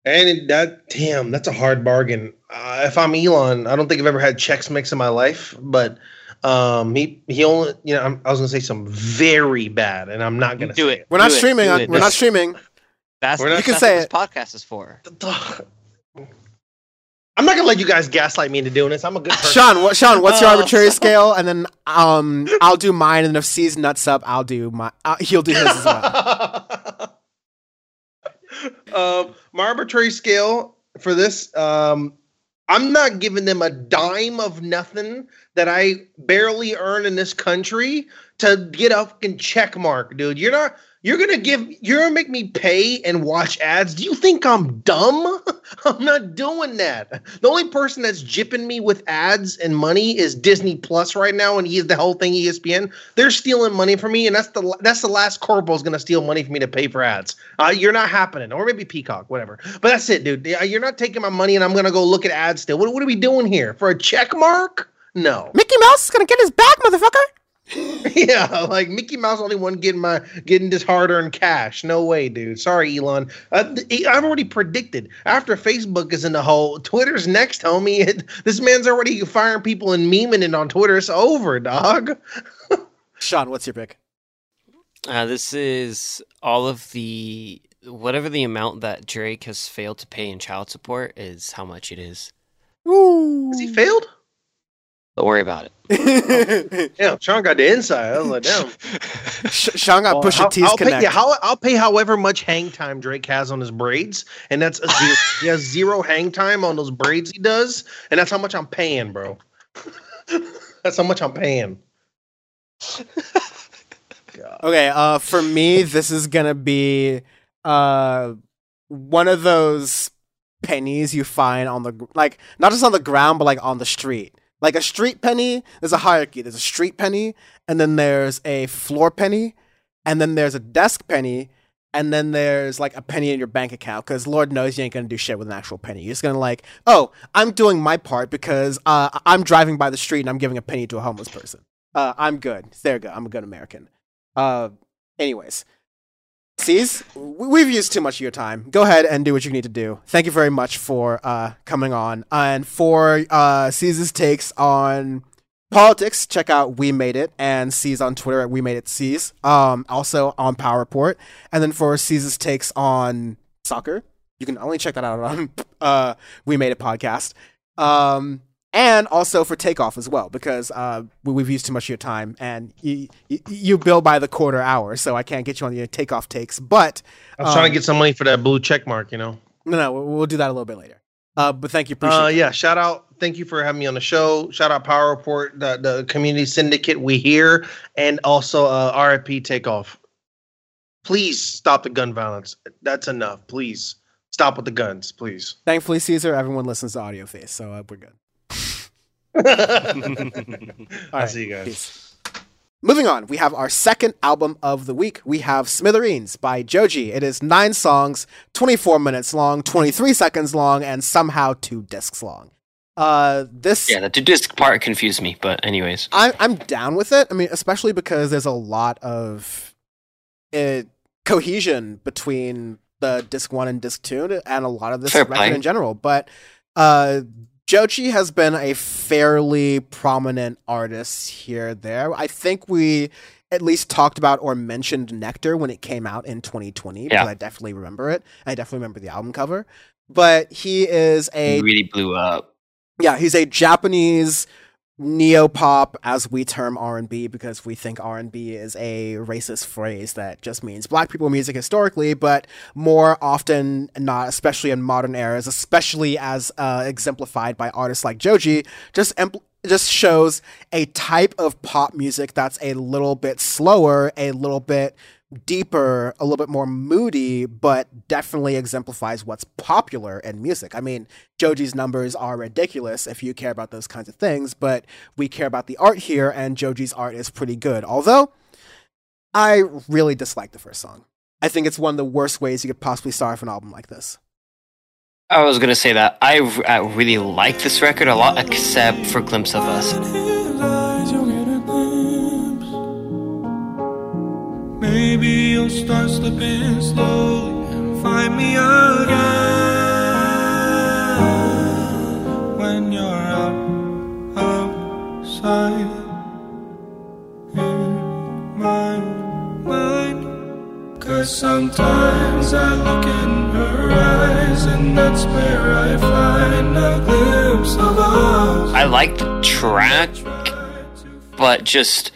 and that, damn, that's a hard bargain. Uh, if I'm Elon, I don't think I've ever had Chex Mix in my life, but um, he he only, you know, I'm, I was gonna say something very bad, and I'm not gonna Do it. We're not streaming. do On, it. we're not streaming. That's, You can say what it. this podcast is for. I'm not gonna let you guys gaslight me into doing this. I'm a good person. Sean, what, Sean, what's your Uh, arbitrary scale? And then um, I'll do mine, and if C's nuts up, I'll do my. Uh, he'll do his as well. um, my arbitrary scale for this, um, I'm not giving them a dime of nothing that I barely earn in this country to get a fucking check mark, dude. You're not. You're gonna give. You're gonna make me pay and watch ads. Do you think I'm dumb? I'm not doing that. The only person that's jipping me with ads and money is Disney Plus right now, and he's the whole thing ESPN. They're stealing money from me, and that's the that's the last corporal's gonna steal money from me to pay for ads. Uh, you're not happening, or maybe Peacock, whatever. But that's it, dude. You're not taking my money, and I'm gonna go look at ads still. What, what are we doing here for a check mark? No. Mickey Mouse is gonna get his back, motherfucker. yeah, like Mickey Mouse only one getting my getting this hard earned cash. No way, dude. Sorry, Elon. Uh, th- I've already predicted after Facebook is in the hole, Twitter's next, homie. It, this man's already firing people and memeing it on Twitter. It's over, dog. Sean, what's your pick? Uh, this is all of the whatever the amount that Drake has failed to pay in child support is how much it is. Ooh. Has he failed? Don't worry about it. Yeah, Sean got the inside. I was like, damn. Sh- Sean got Well, Pusha I'll- T's I'll pay, connect. yeah, how, I'll pay however much hang time Drake has on his braids, and that's a zero. he has zero hang time on those braids he does, and that's how much I'm paying, bro. that's how much I'm paying. Okay, uh, for me, this is gonna be uh one of those pennies you find on the like not just on the ground, but like on the street. Like a street penny, there's a hierarchy. There's a street penny, and then there's a floor penny, and then there's a desk penny, and then there's like a penny in your bank account. Because Lord knows you ain't gonna do shit with an actual penny. You're just gonna like, oh, I'm doing my part because uh, I'm driving by the street and I'm giving a penny to a homeless person. Uh, I'm good. There you go. I'm a good American. Uh, anyways, We- we've used too much of your time. Go ahead and do what you need to do. Thank you very much for uh, coming on. And for uh, C's takes on politics, check out We Made It and C's on Twitter at We Made It C's. Um, also on Power Report. And then for C's takes on soccer, you can only check that out on uh, We Made It podcast. Um, and also for takeoff as well because uh, we, we've used too much of your time and you, you, you bill by the quarter hour so i can't get you on your takeoff takes but I was trying um, to get some money for that blue check mark, you know. no no we'll, we'll do that a little bit later uh, but thank you appreciate Uh, yeah, shout out. Thank you for having me on the show. Shout out Power Report, the, the community syndicate we hear, and also uh, RIP Takeoff. Please stop the gun violence. That's enough. Please stop with the guns, please. thankfully caesar everyone listens to audio face so uh, we're good I'll see you guys. peace. Moving on, we have our second album of the week. We have Smithereens by Joji. It is nine songs, 24 minutes long, 23 seconds long, and somehow two discs long. Uh, this Yeah, the two disc part confused me, but anyways. I'm I'm down with it. I mean, especially because there's a lot of uh, cohesion between the disc one and disc two, and a lot of this Fair record play. in general. But uh, Joji has been a fairly prominent artist here. There, I think we at least talked about or mentioned Nectar when it came out in 2020 because Yeah. I definitely remember it. I definitely remember the album cover. But he is a It really blew up. yeah, he's a Japanese neo pop, as we term R and B, because we think R and B is a racist phrase that just means black people music historically, but more often not, especially in modern eras, especially as uh, exemplified by artists like Joji, just empl- just shows a type of pop music that's a little bit slower, a little bit deeper, a little bit more moody, but definitely exemplifies what's popular in music. I mean, Joji's numbers are ridiculous if you care about those kinds of things, but we care about the art here, and Joji's art is pretty good. Although, I really dislike the first song. I think it's one of the worst ways you could possibly start off an album like this. I was gonna say that I, I really like this record a lot, except for Glimpse of Us. Maybe you'll start slipping slowly and find me again when you're out outside in my mind. Cause sometimes I look in her eyes and that's where I find a glimpse of us. I like the track, but just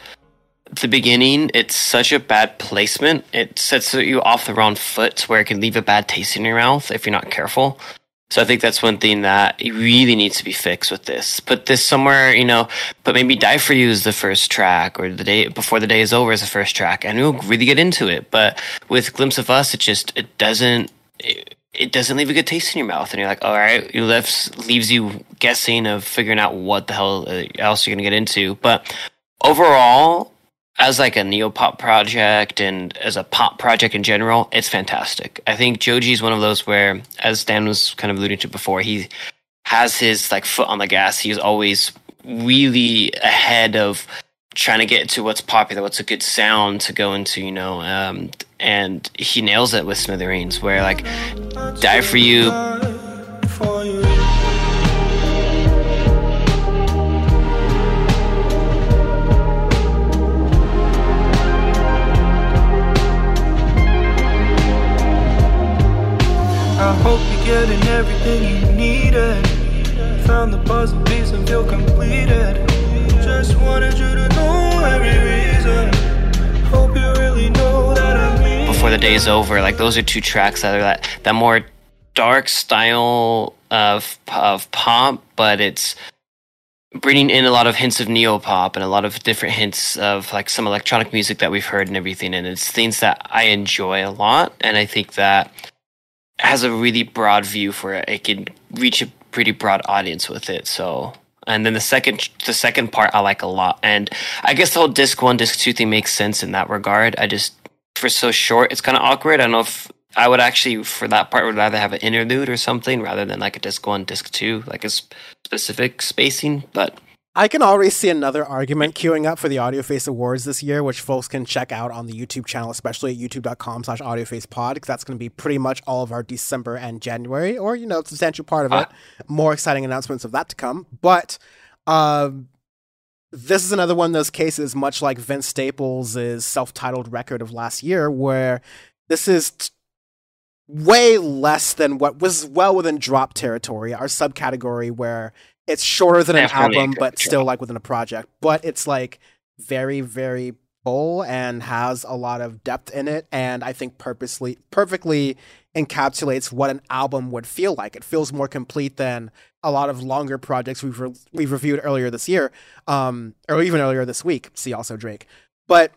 the beginning, it's such a bad placement. It sets you off the wrong foot where it can leave a bad taste in your mouth if you're not careful. So I think that's one thing that really needs to be fixed with this. Put this somewhere, you know, but maybe Die For You is the first track or the day before the day is over is the first track and you'll really get into it. But with Glimpse of Us, it just, it doesn't, it, it doesn't leave a good taste in your mouth. And you're like, all right, it left, leaves you guessing of figuring out what the hell uh, else you're going to get into. But overall, as like a neo pop project and as a pop project in general, it's fantastic. I think Joji is one of those where, as Dan was kind of alluding to before, he has his like foot on the gas. He's always really ahead of trying to get to what's popular, what's a good sound to go into, you know. Um, and he nails it with Smithereens, where like Die for You I hope you're getting everything you needed. Found the puzzle piece and feel completed. Just wanted you to know every reason. Hope you really know that I mean. before the day is over. Like those are two tracks that are that that more dark style of of pop, but it's bringing in a lot of hints of neo pop and a lot of different hints of like some electronic music that we've heard and everything. And it's things that I enjoy a lot, and I think that has a really broad view for it. It can reach a pretty broad audience with it. So. And then the second, the second part I like a lot, and I guess the whole disc one, disc two thing makes sense in that regard. I just for so short, it's kind of awkward. I don't know if I would actually, for that part, would rather have an interlude or something rather than like a disc one, disc two, like a specific spacing. But I can already see another argument queuing up for the Audio Face Awards this year, which folks can check out on the YouTube channel, especially at youtube.com slash audiofacepod, because that's going to be pretty much all of our December and January, or, you know, a substantial part of it. More exciting announcements of that to come. But um, this is another one of those cases, much like Vince Staples' self-titled record of last year, where this is t- way less than what was well within drop territory, our subcategory where it's shorter than an album, good but still like within a project. But it's like very, very full and has a lot of depth in it, and I think purposely perfectly encapsulates what an album would feel like. It feels more complete than a lot of longer projects we've re- we've reviewed earlier this year, um, or even earlier this week. See also Drake, but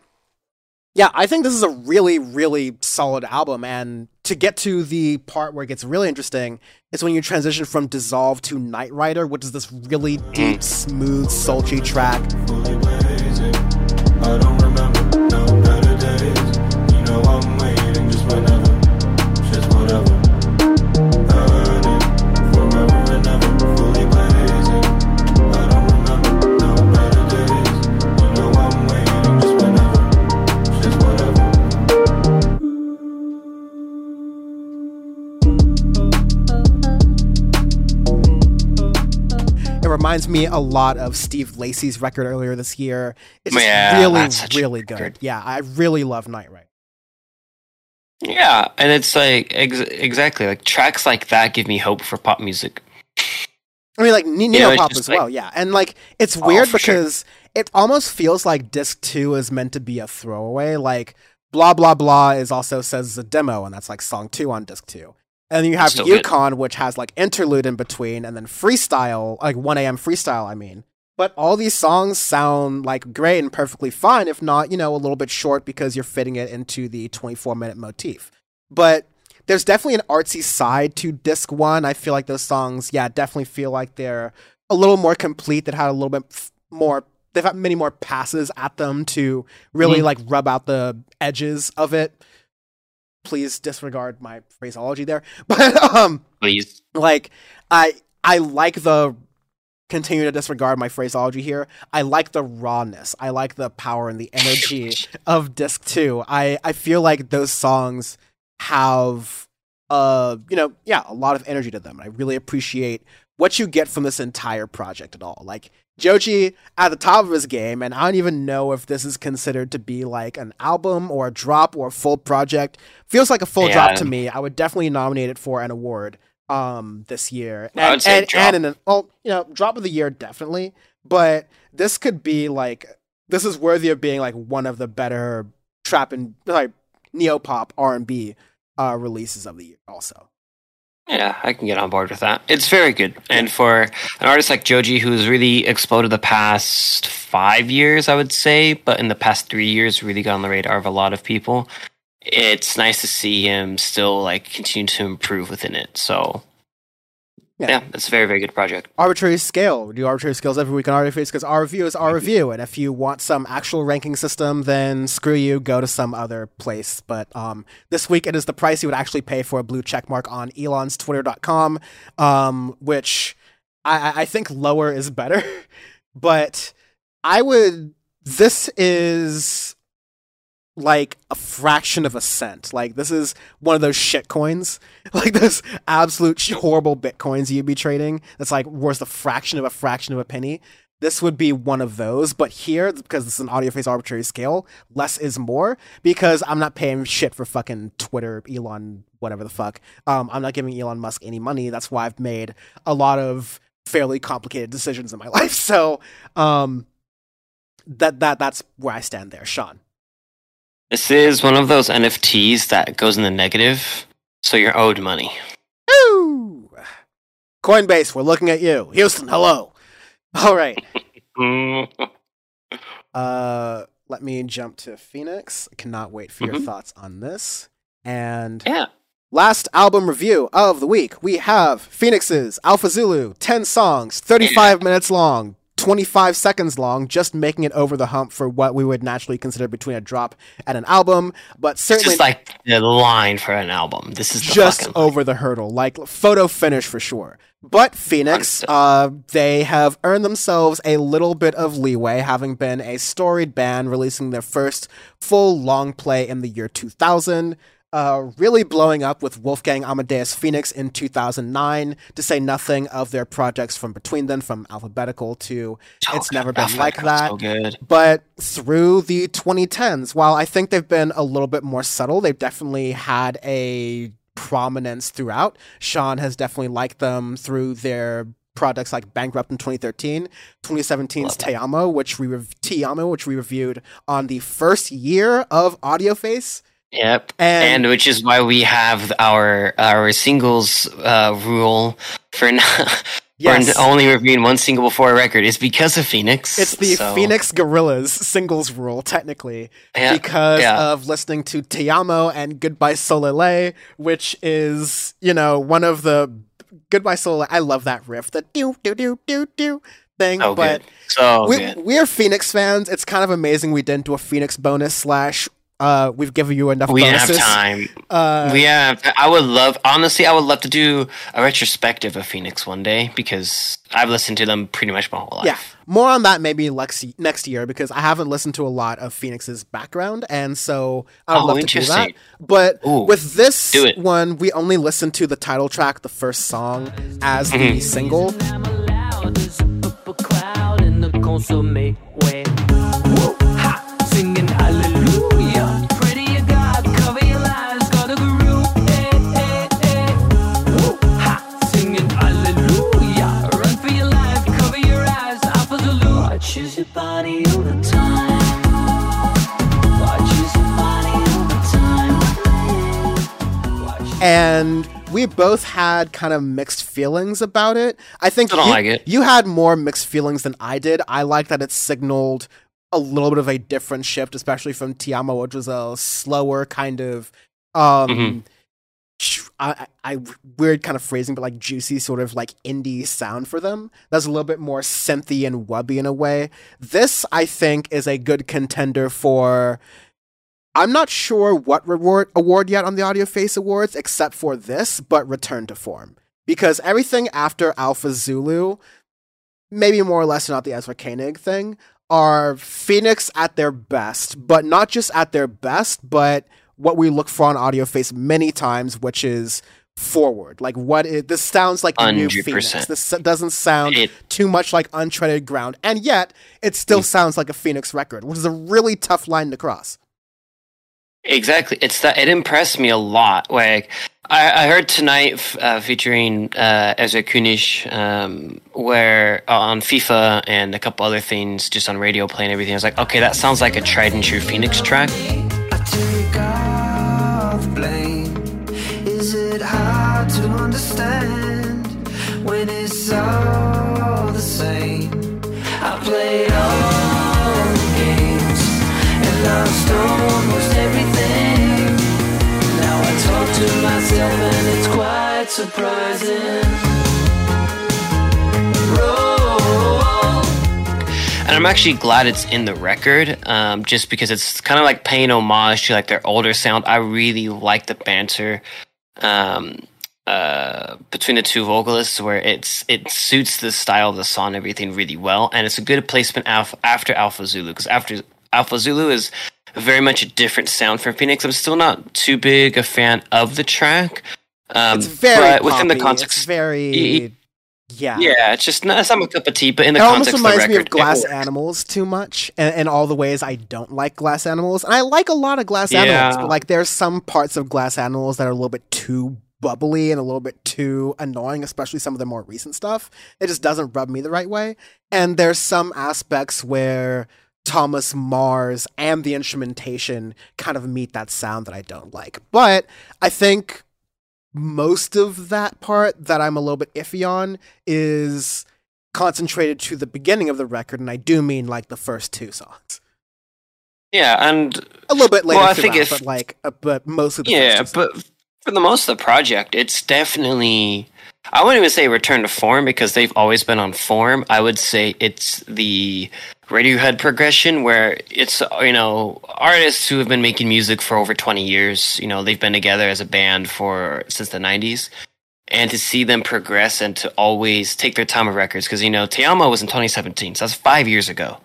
yeah, I think this is a really, really solid album. And to get to the part where it gets really interesting is when you transition from Dissolve to Night Rider, which is this really deep, smooth, sultry track. Reminds me a lot of Steve Lacy's record earlier this year. It's just Yeah, really, that's such a really good. Yeah, I really love Night Rider. Yeah, and it's like ex- exactly like tracks like that give me hope for pop music. I mean, like ne- neo pop as like- well, yeah. And like, it's Oh, weird sure. because it almost feels like disc two is meant to be a throwaway. Like, blah blah blah is also says a demo, and that's like song two on disc two. And then you have Still good. Yukon, which has like interlude in between, and then freestyle, like 1 a.m. freestyle, I mean. But all these songs sound like great and perfectly fine, if not, you know, a little bit short because you're fitting it into the 24 minute motif. But there's definitely an artsy side to disc one. I feel like those songs, yeah, definitely feel like they're a little more complete. That had a little bit f- more. They've had many more passes at them to really Mhm. like rub out the edges of it. Please disregard my phraseology there, but um, Please, like I I like the continue to disregard my phraseology here. I like the rawness. I like the power and the energy of disc 2. I I feel like those songs have uh you know, yeah, a lot of energy to them. I really appreciate what you get from this entire project at all. Like Joji at the top of his game, and I don't even know if this is considered to be like an album or a drop or a full project. Feels like a full Yeah. drop to me. I would definitely nominate it for an award um this year. I would say and, drop. and in an, well, you know, drop of the year definitely, but this could be like this is worthy of being like one of the better trap and like neo pop R and B uh releases of the year also. Yeah, I can get on board with that. It's very good, and for an artist like Joji, who's really exploded the past five years, I would say, but in the past three years, really got on the radar of a lot of people. It's nice to see him still like continue to improve within it. So, Yeah. yeah, it's a very very good project. Arbitrary scale. We do arbitrary scales every week on Arbitrary because our review is our review. And if you want some actual ranking system, then screw you, go to some other place. But um, this week it is the price you would actually pay for a blue check mark on Elon's Twitter.com, um, which I- I think lower is better. but I would. This is like a fraction of a cent. Like this is one of those shit coins, like those absolute horrible bitcoins you'd be trading. That's like worth a fraction of a fraction of a penny. This would be one of those, but here because this is an audio face arbitrary scale, less is more because I'm not paying shit for fucking Twitter, Elon, whatever the fuck. Um, I'm not giving Elon Musk any money. That's why I've made a lot of fairly complicated decisions in my life. So, um, that that that's where I stand there, Sean. This is one of those NFTs that goes in the negative, so you're owed money. Ooh. Coinbase, we're looking at you. Houston, hello. All right. Uh, let me jump to Phoenix. I cannot wait for your Mhm. thoughts on this. And yeah, last album review of the week, we have Phoenix's Alpha Zulu, 10 songs, 35 minutes long, 25 seconds long, just making it over the hump for what we would naturally consider between a drop and an album, but certainly is like the line for an album. This is the just over the hurdle, like photo finish for sure. But Phoenix, uh, they have earned themselves a little bit of leeway, having been a storied band releasing their first full long play in the year 2000. Uh, really blowing up with Wolfgang Amadeus Phoenix in 2009, to say nothing of their projects from between them, from Alphabetical to Oh, It's Never Been Like That So but through the 2010s, while I think they've been a little bit more subtle, they've definitely had a prominence throughout. Sean has definitely liked them through their projects like Bankrupt in 2013, 2017's Ti Amo, which we Ti Amo, which we reviewed on the first year of Audio Face. Yep. And- And, which is why we have our our singles uh, rule for not Yes. for only reviewing one single before a record is because of Phoenix. It's the So, Phoenix Gorillas singles rule, technically, Yeah, because yeah. of listening to Ti Amo and Goodbye Soleil, which is, you know, one of the Goodbye Soleil. I love that riff, the do do do do do thing. So but. So we, we're Phoenix fans. It's kind of amazing we didn't do a Phoenix bonus slash. Uh, we've given you enough We didn't bonuses. have time. Uh, we have. I would love. Honestly, I would love to do a retrospective of Phoenix one day because I've listened to them pretty much my whole life. Yeah, more on that maybe next next year because I haven't listened to a lot of Phoenix's background, and so I would Oh, love to do that. But Ooh, with this do it. one, we only listened to the title track, the first song, as the Mhm. single. consommer. Ouais. Ha, singing and we both had kind of mixed feelings about it. I think I don't you, like it. you had more mixed feelings than I did. I like that it signaled a little bit of a different shift, especially from Ti Amo, which was a slower kind of um Mhm. I I- weird kind of phrasing, but like juicy sort of like indie sound for them. That's a little bit more synthy and wubby in a way. This, I think, is a good contender for. I'm not sure what reward award yet on the Audio Face Awards, except for this, but Return to Form. Because everything after Alpha Zulu, maybe more or less not the Ezra Koenig thing, are Phoenix at their best, but not just at their best, but what we look for on Audio Face many times, which is forward. Like what is this sounds like the new 100%. Phoenix. This doesn't sound It- too much like untreaded ground, and yet it still sounds like a Phoenix record, which is a really tough line to cross. Exactly. It's that it impressed me a lot. Like I, I heard tonight f- uh, featuring uh, Ezra Koenig, um, where uh, on FIFA and a couple other things, just on radio play and everything. I was like, okay, that sounds like a tried and true Phoenix track. I all the games and I talk to myself and it's quite surprising. and I'm actually glad it's in the record, um, just because it's kind of like paying homage to like their older sound. I really like the banter um, uh, between the two vocalists, where it's it suits the style of the song, and everything really well, and it's a good placement af- after Alpha Zulu because after Alpha Zulu is very much a different sound from Phoenix. I'm still not too big a fan of the track. Um, It's very but within the context, It's very yeah. yeah, it's just not, it's not my cup of tea. But in the it almost context of the reminds me of Glass. Animals too much, and, and all the ways I don't like Glass Animals. And I like a lot of Glass Yeah. Animals, but like there's some parts of Glass Animals that are a little bit too bubbly and a little bit too annoying, especially some of the more recent stuff. It just doesn't rub me the right way. And there's some aspects where Thomas Mars and the instrumentation kind of meet that sound that I don't like. But I think most of that part that I'm a little bit iffy on is concentrated to the beginning of the record, and I do mean like the first two songs. Yeah, and A little bit later, Well, I think throughout, if- but like, uh, but mostly the yeah, first two but for the most of the project, it's definitely. I wouldn't even say return to form because they've always been on form. I would say it's the Radiohead progression where it's you know artists who have been making music for over twenty years. You know they've been together as a band for since the nineties, and to see them progress and to always take their time with records because you know Ti Amo was in twenty seventeen, so that's five years ago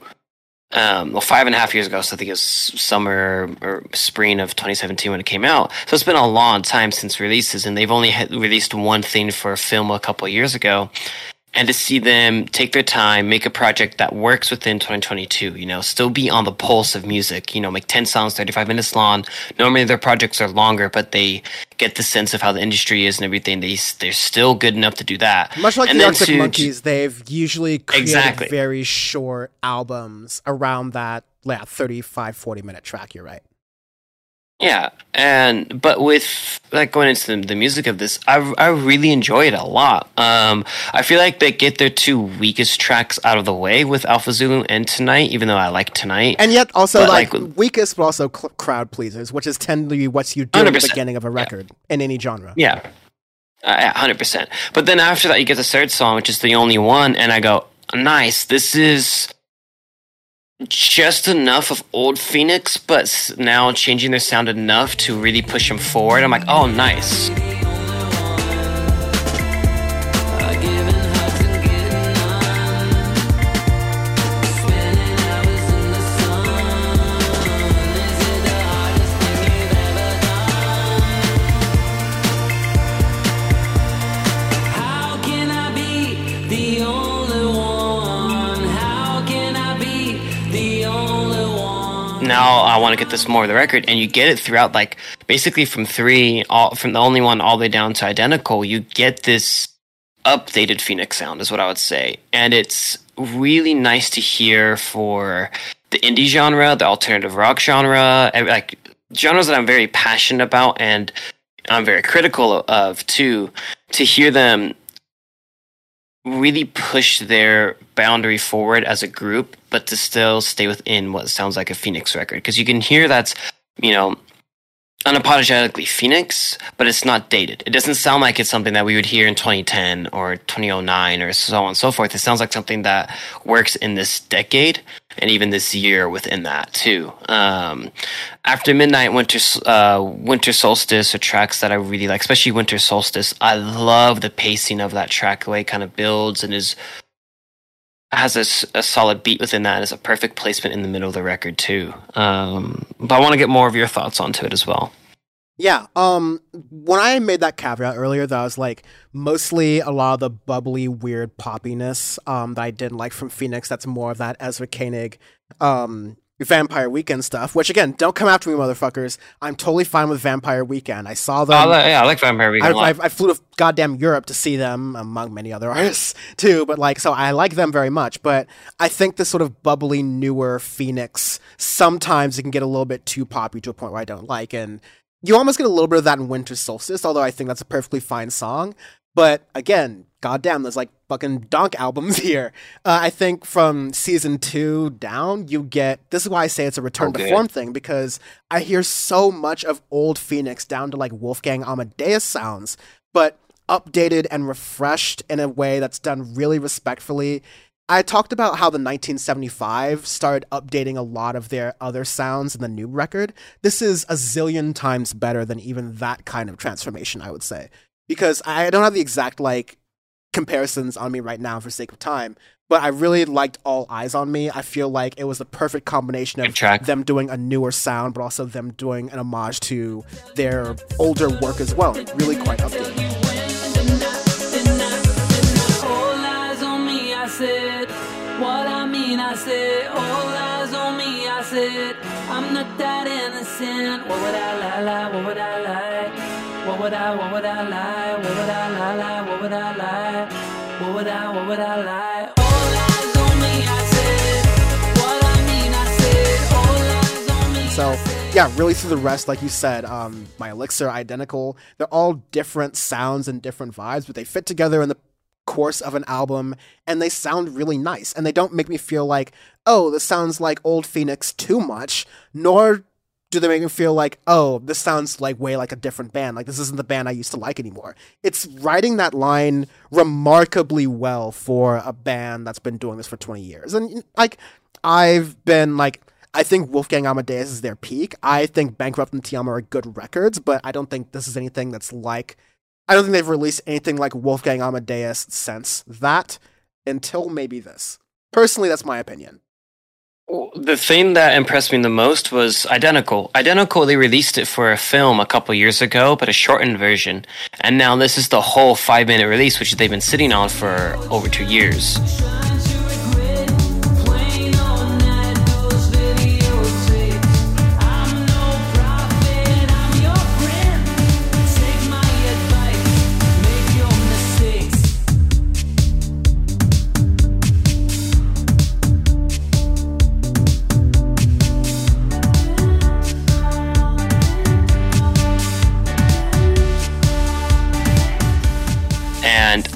um, well, five and a half years ago. So I think it was summer or spring of 2017 when it came out. So it's been a long time since releases, and they've only released one thing for a film a couple years ago. And to see them take their time, make a project that works within 2022, you know, still be on the pulse of music, you know, make 10 songs, 35 minutes long. Normally their projects are longer, but they get the sense of how the industry is and everything. They, they're still good enough to do that. Much like and the Arctic to- Monkeys, they've usually created Exactly. very short albums around that yeah, 35, 40 minute track. You're right. Yeah, and but with like going into the, the music of this, I I really enjoy it a lot. Um, I feel like they get their two weakest tracks out of the way with Alpha Zulu and Tonight, even though I like Tonight. And yet, also But, like, like, weakest, but also cl- crowd pleasers, which is tend to be what you do at the beginning of a record in any genre. Yeah, hundred percent. But then after that, you get the third song, which is the only one, and I go, nice. This is just enough of old Phoenix, but now changing their sound enough to really push them forward. I'm like, oh, nice. I want to get this more of the record, and you get it throughout, like basically from three, all from the only one all the way down to identical. You get this updated Phoenix sound, is what I would say, and it's really nice to hear for the indie genre, the alternative rock genre, like genres that I'm very passionate about and I'm very critical of too. To hear them really push their boundary forward as a group, but to still stay within what sounds like a Phoenix record. Because you can hear that's, you know, unapologetically Phoenix, but it's not dated. It doesn't sound like it's something that we would hear in 2010 or 2009 or so on and so forth. It sounds like something that works in this decade and even this year within that too. Um, After Midnight, Winter uh, Winter Solstice are tracks that I really like, especially Winter Solstice. I love the pacing of that track, the way it kind of builds and is has a solid beat within that and a perfect placement in the middle of the record too. Um, but I want to get more of your thoughts onto it as well. Yeah. Um. When I made that caveat earlier, that I was like mostly a lot of the bubbly, weird poppiness um, that I didn't like from Phoenix. That's more of that Ezra Koenig, um, Vampire Weekend stuff. Which again, don't come after me, motherfuckers. I'm totally fine with Vampire Weekend. I saw them. Oh, I li- yeah, I like Vampire Weekend I. I, I flew to goddamn Europe to see them, among many other artists too. But like, so I like them very much. But I think the sort of bubbly, newer Phoenix sometimes it can get a little bit too poppy to a point where I don't like, and you almost get a little bit of that in Winter Solstice. Although I think that's a perfectly fine song. But again, goddamn, there's like fucking donk albums here. Uh, I think from season two down, you get this is why I say it's a return to form thing because I hear so much of old Phoenix down to like Wolfgang Amadeus sounds, but updated and refreshed in a way that's done really respectfully. I talked about how the 1975 started updating a lot of their other sounds in the new record. This is a zillion times better than even that kind of transformation, I would say. Because I don't have the exact like comparisons on me right now for sake of time, but I really liked All Eyes on Me. I feel like it was the perfect combination of them doing a newer sound, but also them doing an homage to their older work as well. Really quite updated. All eyes on me, I said. What I mean, I said. All eyes on me, I said. I'm not that innocent. What would I lie, lie? What would I lie? What would I, what would I lie? What would I lie, lie? What would I lie? What would I, what would I lie? All on me, I said. What I mean, I said. All on me. So yeah, really through the rest, like you said, um, my elixir identical. They're all different sounds and different vibes, but they fit together in the course of an album, and they sound really nice. And they don't make me feel like, oh, this sounds like old Phoenix too much, nor do they make me feel like, oh, this sounds like way like a different band. Like this isn't the band I used to like anymore. It's writing that line remarkably well for a band that's been doing this for 20 years. And like I've been like I think Wolfgang Amadeus is their peak. I think Bankrupt and Ti Amo are good records, but I don't think this is anything that's like I don't think they've released anything like Wolfgang Amadeus since that until maybe this. Personally, that's my opinion. The thing that impressed me the most was Identical. Identical, they released it for a film a couple years ago, but a shortened version. And now this is the whole five minute release, which they've been sitting on for over two years.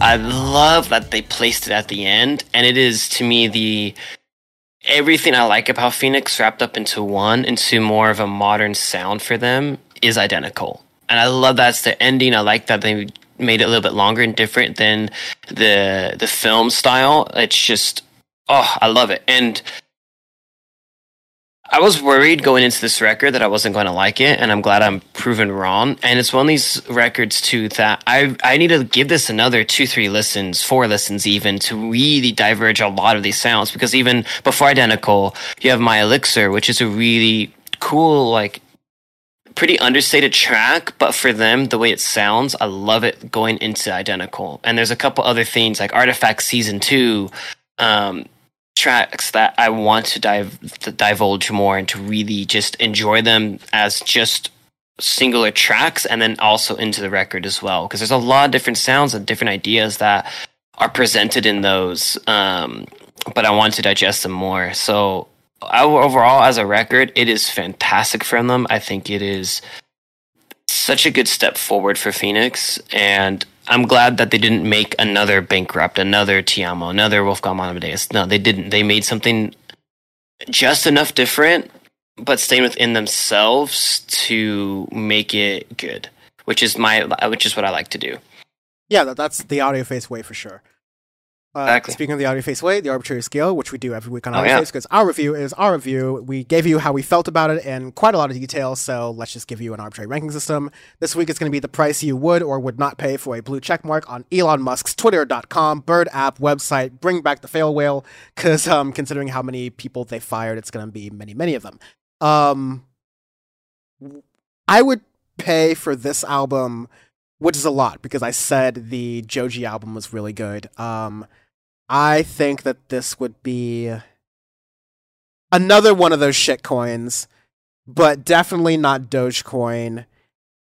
I love that they placed it at the end. And it is to me the everything I like about Phoenix wrapped up into one, into more of a modern sound for them is identical. And I love that's the ending. I like that they made it a little bit longer and different than the the film style. It's just oh, I love it. And I was worried going into this record that I wasn't going to like it, and I'm glad I'm proven wrong. And it's one of these records too that I I need to give this another two, three listens, four listens even to really diverge a lot of these sounds. Because even before Identical, you have My Elixir, which is a really cool, like pretty understated track, but for them, the way it sounds, I love it going into Identical. And there's a couple other things like Artifact Season Two. Um, tracks that I want to dive to divulge more and to really just enjoy them as just singular tracks and then also into the record as well. Because there's a lot of different sounds and different ideas that are presented in those um, but I want to digest them more. So overall as a record it is fantastic from them. I think it is such a good step forward for Phoenix and I'm glad that they didn't make another bankrupt another Ti Amo another Wolfgang Amadeus no they didn't they made something just enough different but staying within themselves to make it good, which is my which is what I like to do. Yeah, that's the audio face way for sure. Uh, Exactly. Speaking of the audio face way, the arbitrary scale, which we do every week on Oh, yeah. face, because our review is our review. We gave you how we felt about it in quite a lot of detail, so let's just give you an arbitrary ranking system. This week it's going to be the price you would or would not pay for a blue check mark on Elon Musk's Twitter.com Bird app website. Bring back the fail whale, because um, considering how many people they fired, it's going to be many, many of them. Um, I would pay for this album, which is a lot because I said the Joji album was really good. Um, I think that this would be another one of those shit coins, but definitely not Dogecoin,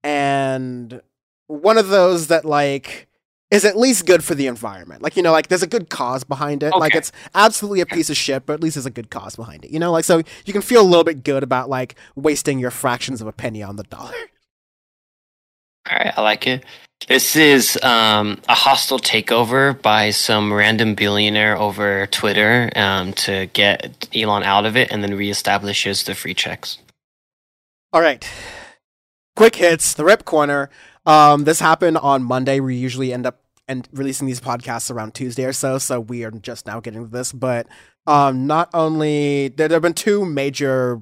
and one of those that like is at least good for the environment. Like you know, like there's a good cause behind it. Like it's absolutely a piece of shit, but at least there's a good cause behind it. You know, like so you can feel a little bit good about like wasting your fractions of a penny on the dollar. All right, I like it. This is um, a hostile takeover by some random billionaire over Twitter um, to get Elon out of it, and then reestablishes the free checks. All right. Quick hits, the rip corner. Um, this happened on Monday. We usually end up and releasing these podcasts around Tuesday or so, so we are just now getting to this. But um, not only there, there have been two major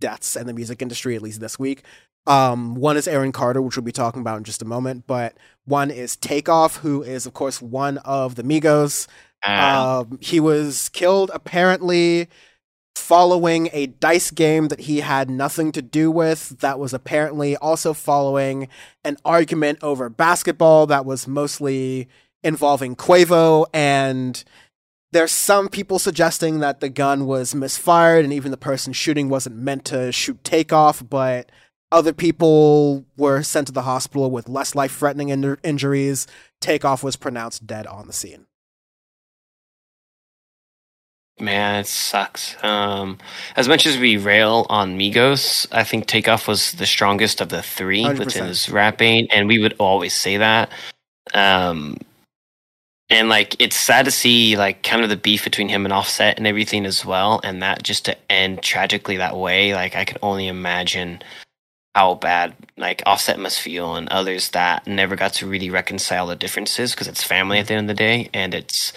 deaths in the music industry, at least this week. Um, one is Aaron Carter, which we'll be talking about in just a moment, but one is Takeoff, who is, of course, one of the Migos. Um, he was killed apparently following a dice game that he had nothing to do with. That was apparently also following an argument over basketball that was mostly involving Quavo. And there's some people suggesting that the gun was misfired and even the person shooting wasn't meant to shoot takeoff, but other people were sent to the hospital with less life threatening in- injuries. Takeoff was pronounced dead on the scene. Man, it sucks. Um, as much as we rail on Migos, I think Takeoff was the strongest of the 3 within 100%. his rapping, and we would always say that. Um, and like, it's sad to see like kind of the beef between him and Offset and everything as well, and that just to end tragically that way. Like, I can only imagine how bad like Offset must feel, and others that never got to really reconcile the differences because it's family at the end of the day, and it's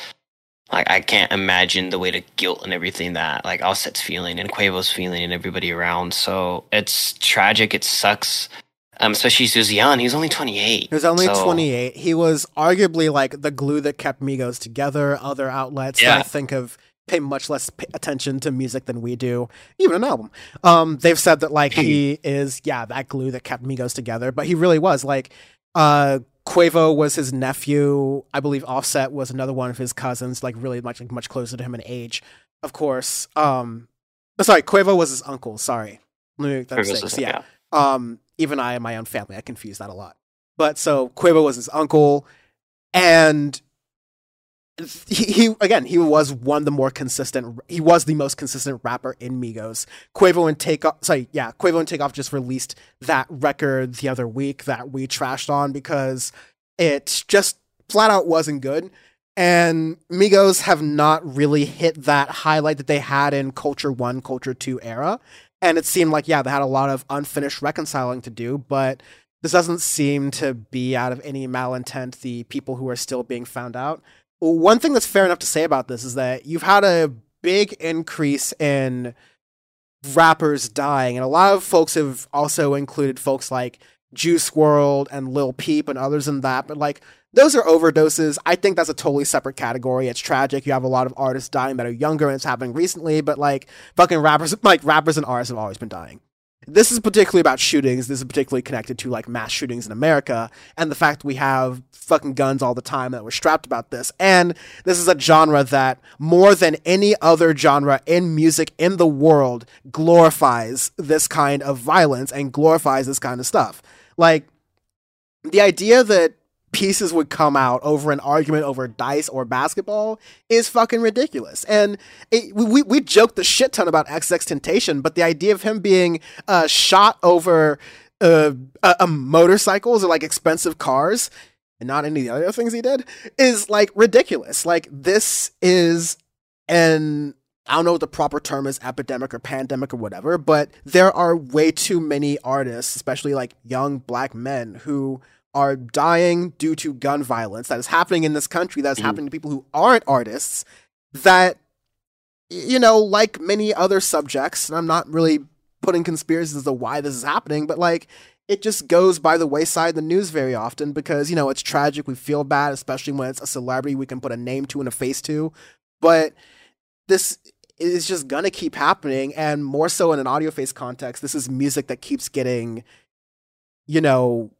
like I can't imagine the weight of guilt and everything that like Offset's feeling and Quavo's feeling and everybody around. So it's tragic. It sucks. Um, especially Suzian. He was only 28. He was only So- 28. He was arguably like the glue that kept Migos together. Other outlets that I think of pay much less attention to music than we do, even an album. Um, they've said that like he is, yeah, that glue that kept Migos together. But he really was like, uh, Quavo was his nephew. I believe Offset was another one of his cousins, like really much like much closer to him in age. Of course. Um, sorry, Quavo was his uncle. Sorry, let me make that Quavo's mistake. his- Yeah. Um, even I and my own family, I confuse that a lot. But so Quavo was his uncle, and he, again he was one the more consistent. He was the most consistent rapper in Migos. Quavo and Takeoff, sorry, yeah, Quavo and Takeoff just released that record the other week that we trashed on because it just flat out wasn't good. And Migos have not really hit that highlight that they had in Culture One, Culture Two era. And it seemed like, yeah, they had a lot of unfinished reconciling to do, but this doesn't seem to be out of any malintent, the people who are still being found out. One thing that's fair enough to say about this is that you've had a big increase in rappers dying, and a lot of folks have also included folks like Juice WRLD and Lil Peep and others in that, but like those are overdoses. I think that's a totally separate category. It's tragic. You have a lot of artists dying that are younger and it's happening recently, but like fucking rappers like rappers and artists have always been dying. This is particularly about shootings. This is particularly connected to like mass shootings in America and the fact we have fucking guns all the time that we're strapped about this. And this is a genre that more than any other genre in music in the world glorifies this kind of violence and glorifies this kind of stuff. Like the idea that pieces would come out over an argument over dice or basketball is fucking ridiculous. And it, we we joked the shit ton about XXXTentacion, but the idea of him being uh, shot over uh, uh, motorcycles or like expensive cars and not any of the other things he did is like ridiculous. Like this is an I don't know what the proper term is, epidemic or pandemic or whatever, but there are way too many artists, especially like young black men who are dying due to gun violence that is happening in this country, that is Mm-hmm. happening to people who aren't artists, that, you know, like many other subjects, and I'm not really putting conspiracies as to why this is happening, but like, it just goes by the wayside in the news very often because, you know, it's tragic. We feel bad, especially when it's a celebrity we can put a name to and a face to. But this is just gonna keep happening, and more so in an audio face context, this is music that keeps getting, you know,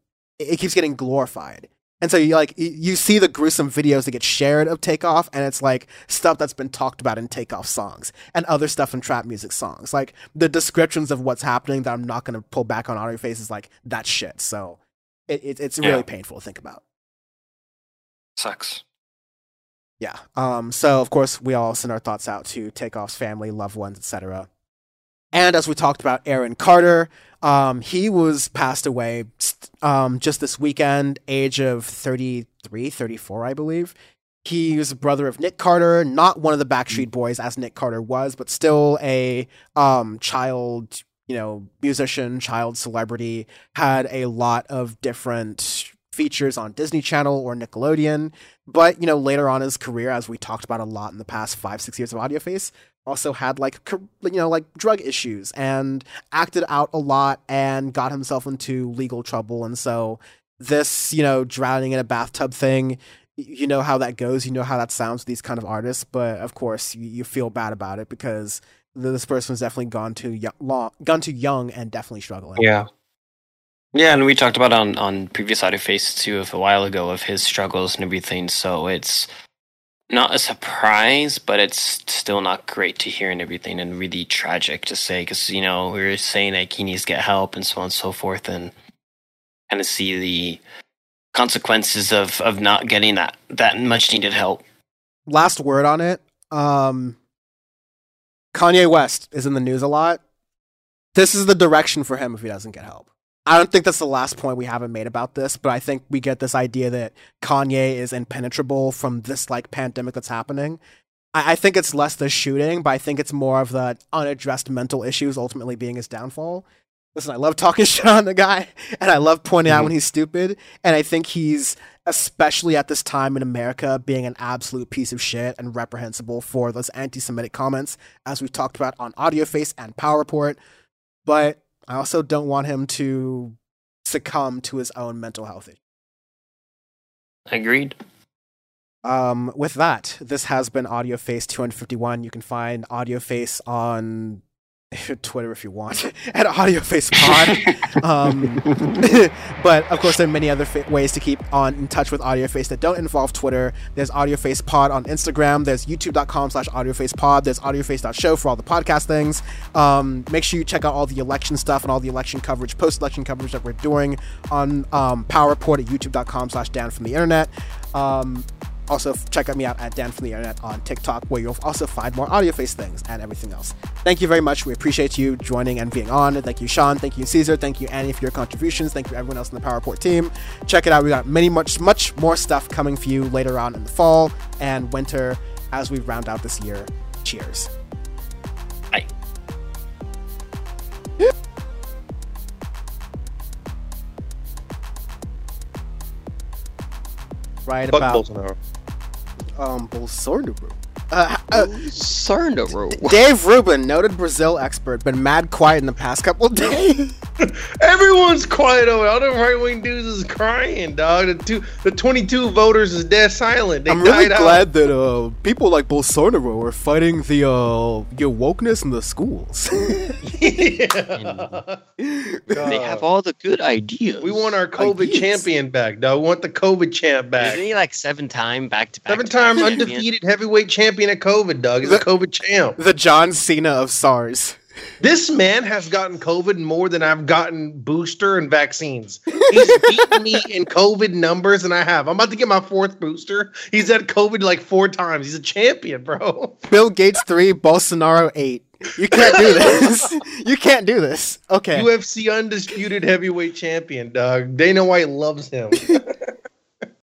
it keeps getting glorified. And so you like you see the gruesome videos that get shared of Takeoff, and it's like stuff that's been talked about in Takeoff songs and other stuff in trap music songs. Like the descriptions of what's happening that I'm not gonna pull back on audio face is like that shit. So it, it it's really Yeah. painful to think about. Sucks. Yeah. Um, so of course we all send our thoughts out to Takeoff's family, loved ones, etc. And as we talked about Aaron Carter, um, he was passed away um, just this weekend, age of 33, 34, I believe. He was a brother of Nick Carter, not one of the Backstreet Boys as Nick Carter was, but still a um, child, you know, musician, child celebrity, had a lot of different features on Disney Channel or Nickelodeon. But, you know, later on in his career, as we talked about a lot in the past five, six years of Audio Face, also had like, you know, like drug issues and acted out a lot and got himself into legal trouble. And so this, you know, drowning in a bathtub thing, you know how that goes. You know how that sounds with these kind of artists. But of course, you, you feel bad about it because this person was definitely gone too young, long, gone too young and definitely struggling. Yeah. Yeah, and we talked about on on previous audio face too of a while ago of his struggles and everything. So it's not a surprise, but it's still not great to hear and everything, and really tragic to say because you know we were saying that he needs to get help and so on and so forth, and kind of see the consequences of of not getting that that much needed help. last word on it. Um, Kanye West is in the news a lot. This is the direction for him if he doesn't get help. I don't think that's the last point we haven't made about this, but I think we get this idea that Kanye is impenetrable from this like pandemic that's happening. I, I think it's less the shooting, but I think it's more of the unaddressed mental issues ultimately being his downfall. Listen, I love talking shit on the guy, and I love pointing out mm-hmm. when he's stupid, and I think he's especially at this time in America, being an absolute piece of shit and reprehensible for those anti Semitic comments, as we've talked about on AudioFace and Power Report. But I also don't want him to succumb to his own mental health issues. Agreed. Um, with that, this has been AudioFace 251. You can find AudioFace on Twitter if you want at AudioFace Pod. um, but of course, there are many other fa- ways to keep on in touch with AudioFace that don't involve Twitter. There's AudioFace Pod on Instagram. There's YouTube.com slash AudioFace Pod. There's AudioFace.show for all the podcast things. Um, make sure you check out all the election stuff and all the election coverage, post-election coverage that we're doing on um, Power Report at YouTube.com slash Dan from the Internet. Um, also, check out me out at Dan from the Internet on TikTok, where you'll also find more audio face things and everything else. Thank you very much. We appreciate you joining and being on. Thank you, Sean. Thank you, Caesar. Thank you, Annie, for your contributions. Thank you, everyone else in the Power Report team. Check it out. We got many, much, much more stuff coming for you later on in the fall and winter as we round out this year. Cheers. Bye. Right Fuck about Bolsonaro. Um Bolsonaro. Uh, uh, Bolsonaro. Dave Rubin, noted Brazil expert, been mad quiet in the past couple days. Everyone's quiet over. All the right wing dudes is crying, dog. The two, the twenty-two voters is dead silent. They I'm really died out. glad that uh, people like Bolsonaro are fighting the uh, your wokeness in the schools. They have all the good ideas. We want our COVID Ideas. champion back, dog. We want the COVID champ back. Isn't he like seven time back to back? Seven time undefeated heavyweight champion at COVID, Doug. He's a COVID champ. the John Cena of SARS. This man has gotten COVID more than I've gotten booster and vaccines. He's beaten me in COVID numbers than I have. I'm about to get my fourth booster. He's had COVID like four times. He's a champion, bro. Bill Gates three, Bolsonaro eight. You can't do this. you can't do this. Okay. UFC undisputed heavyweight champion, Doug. Dana White loves him.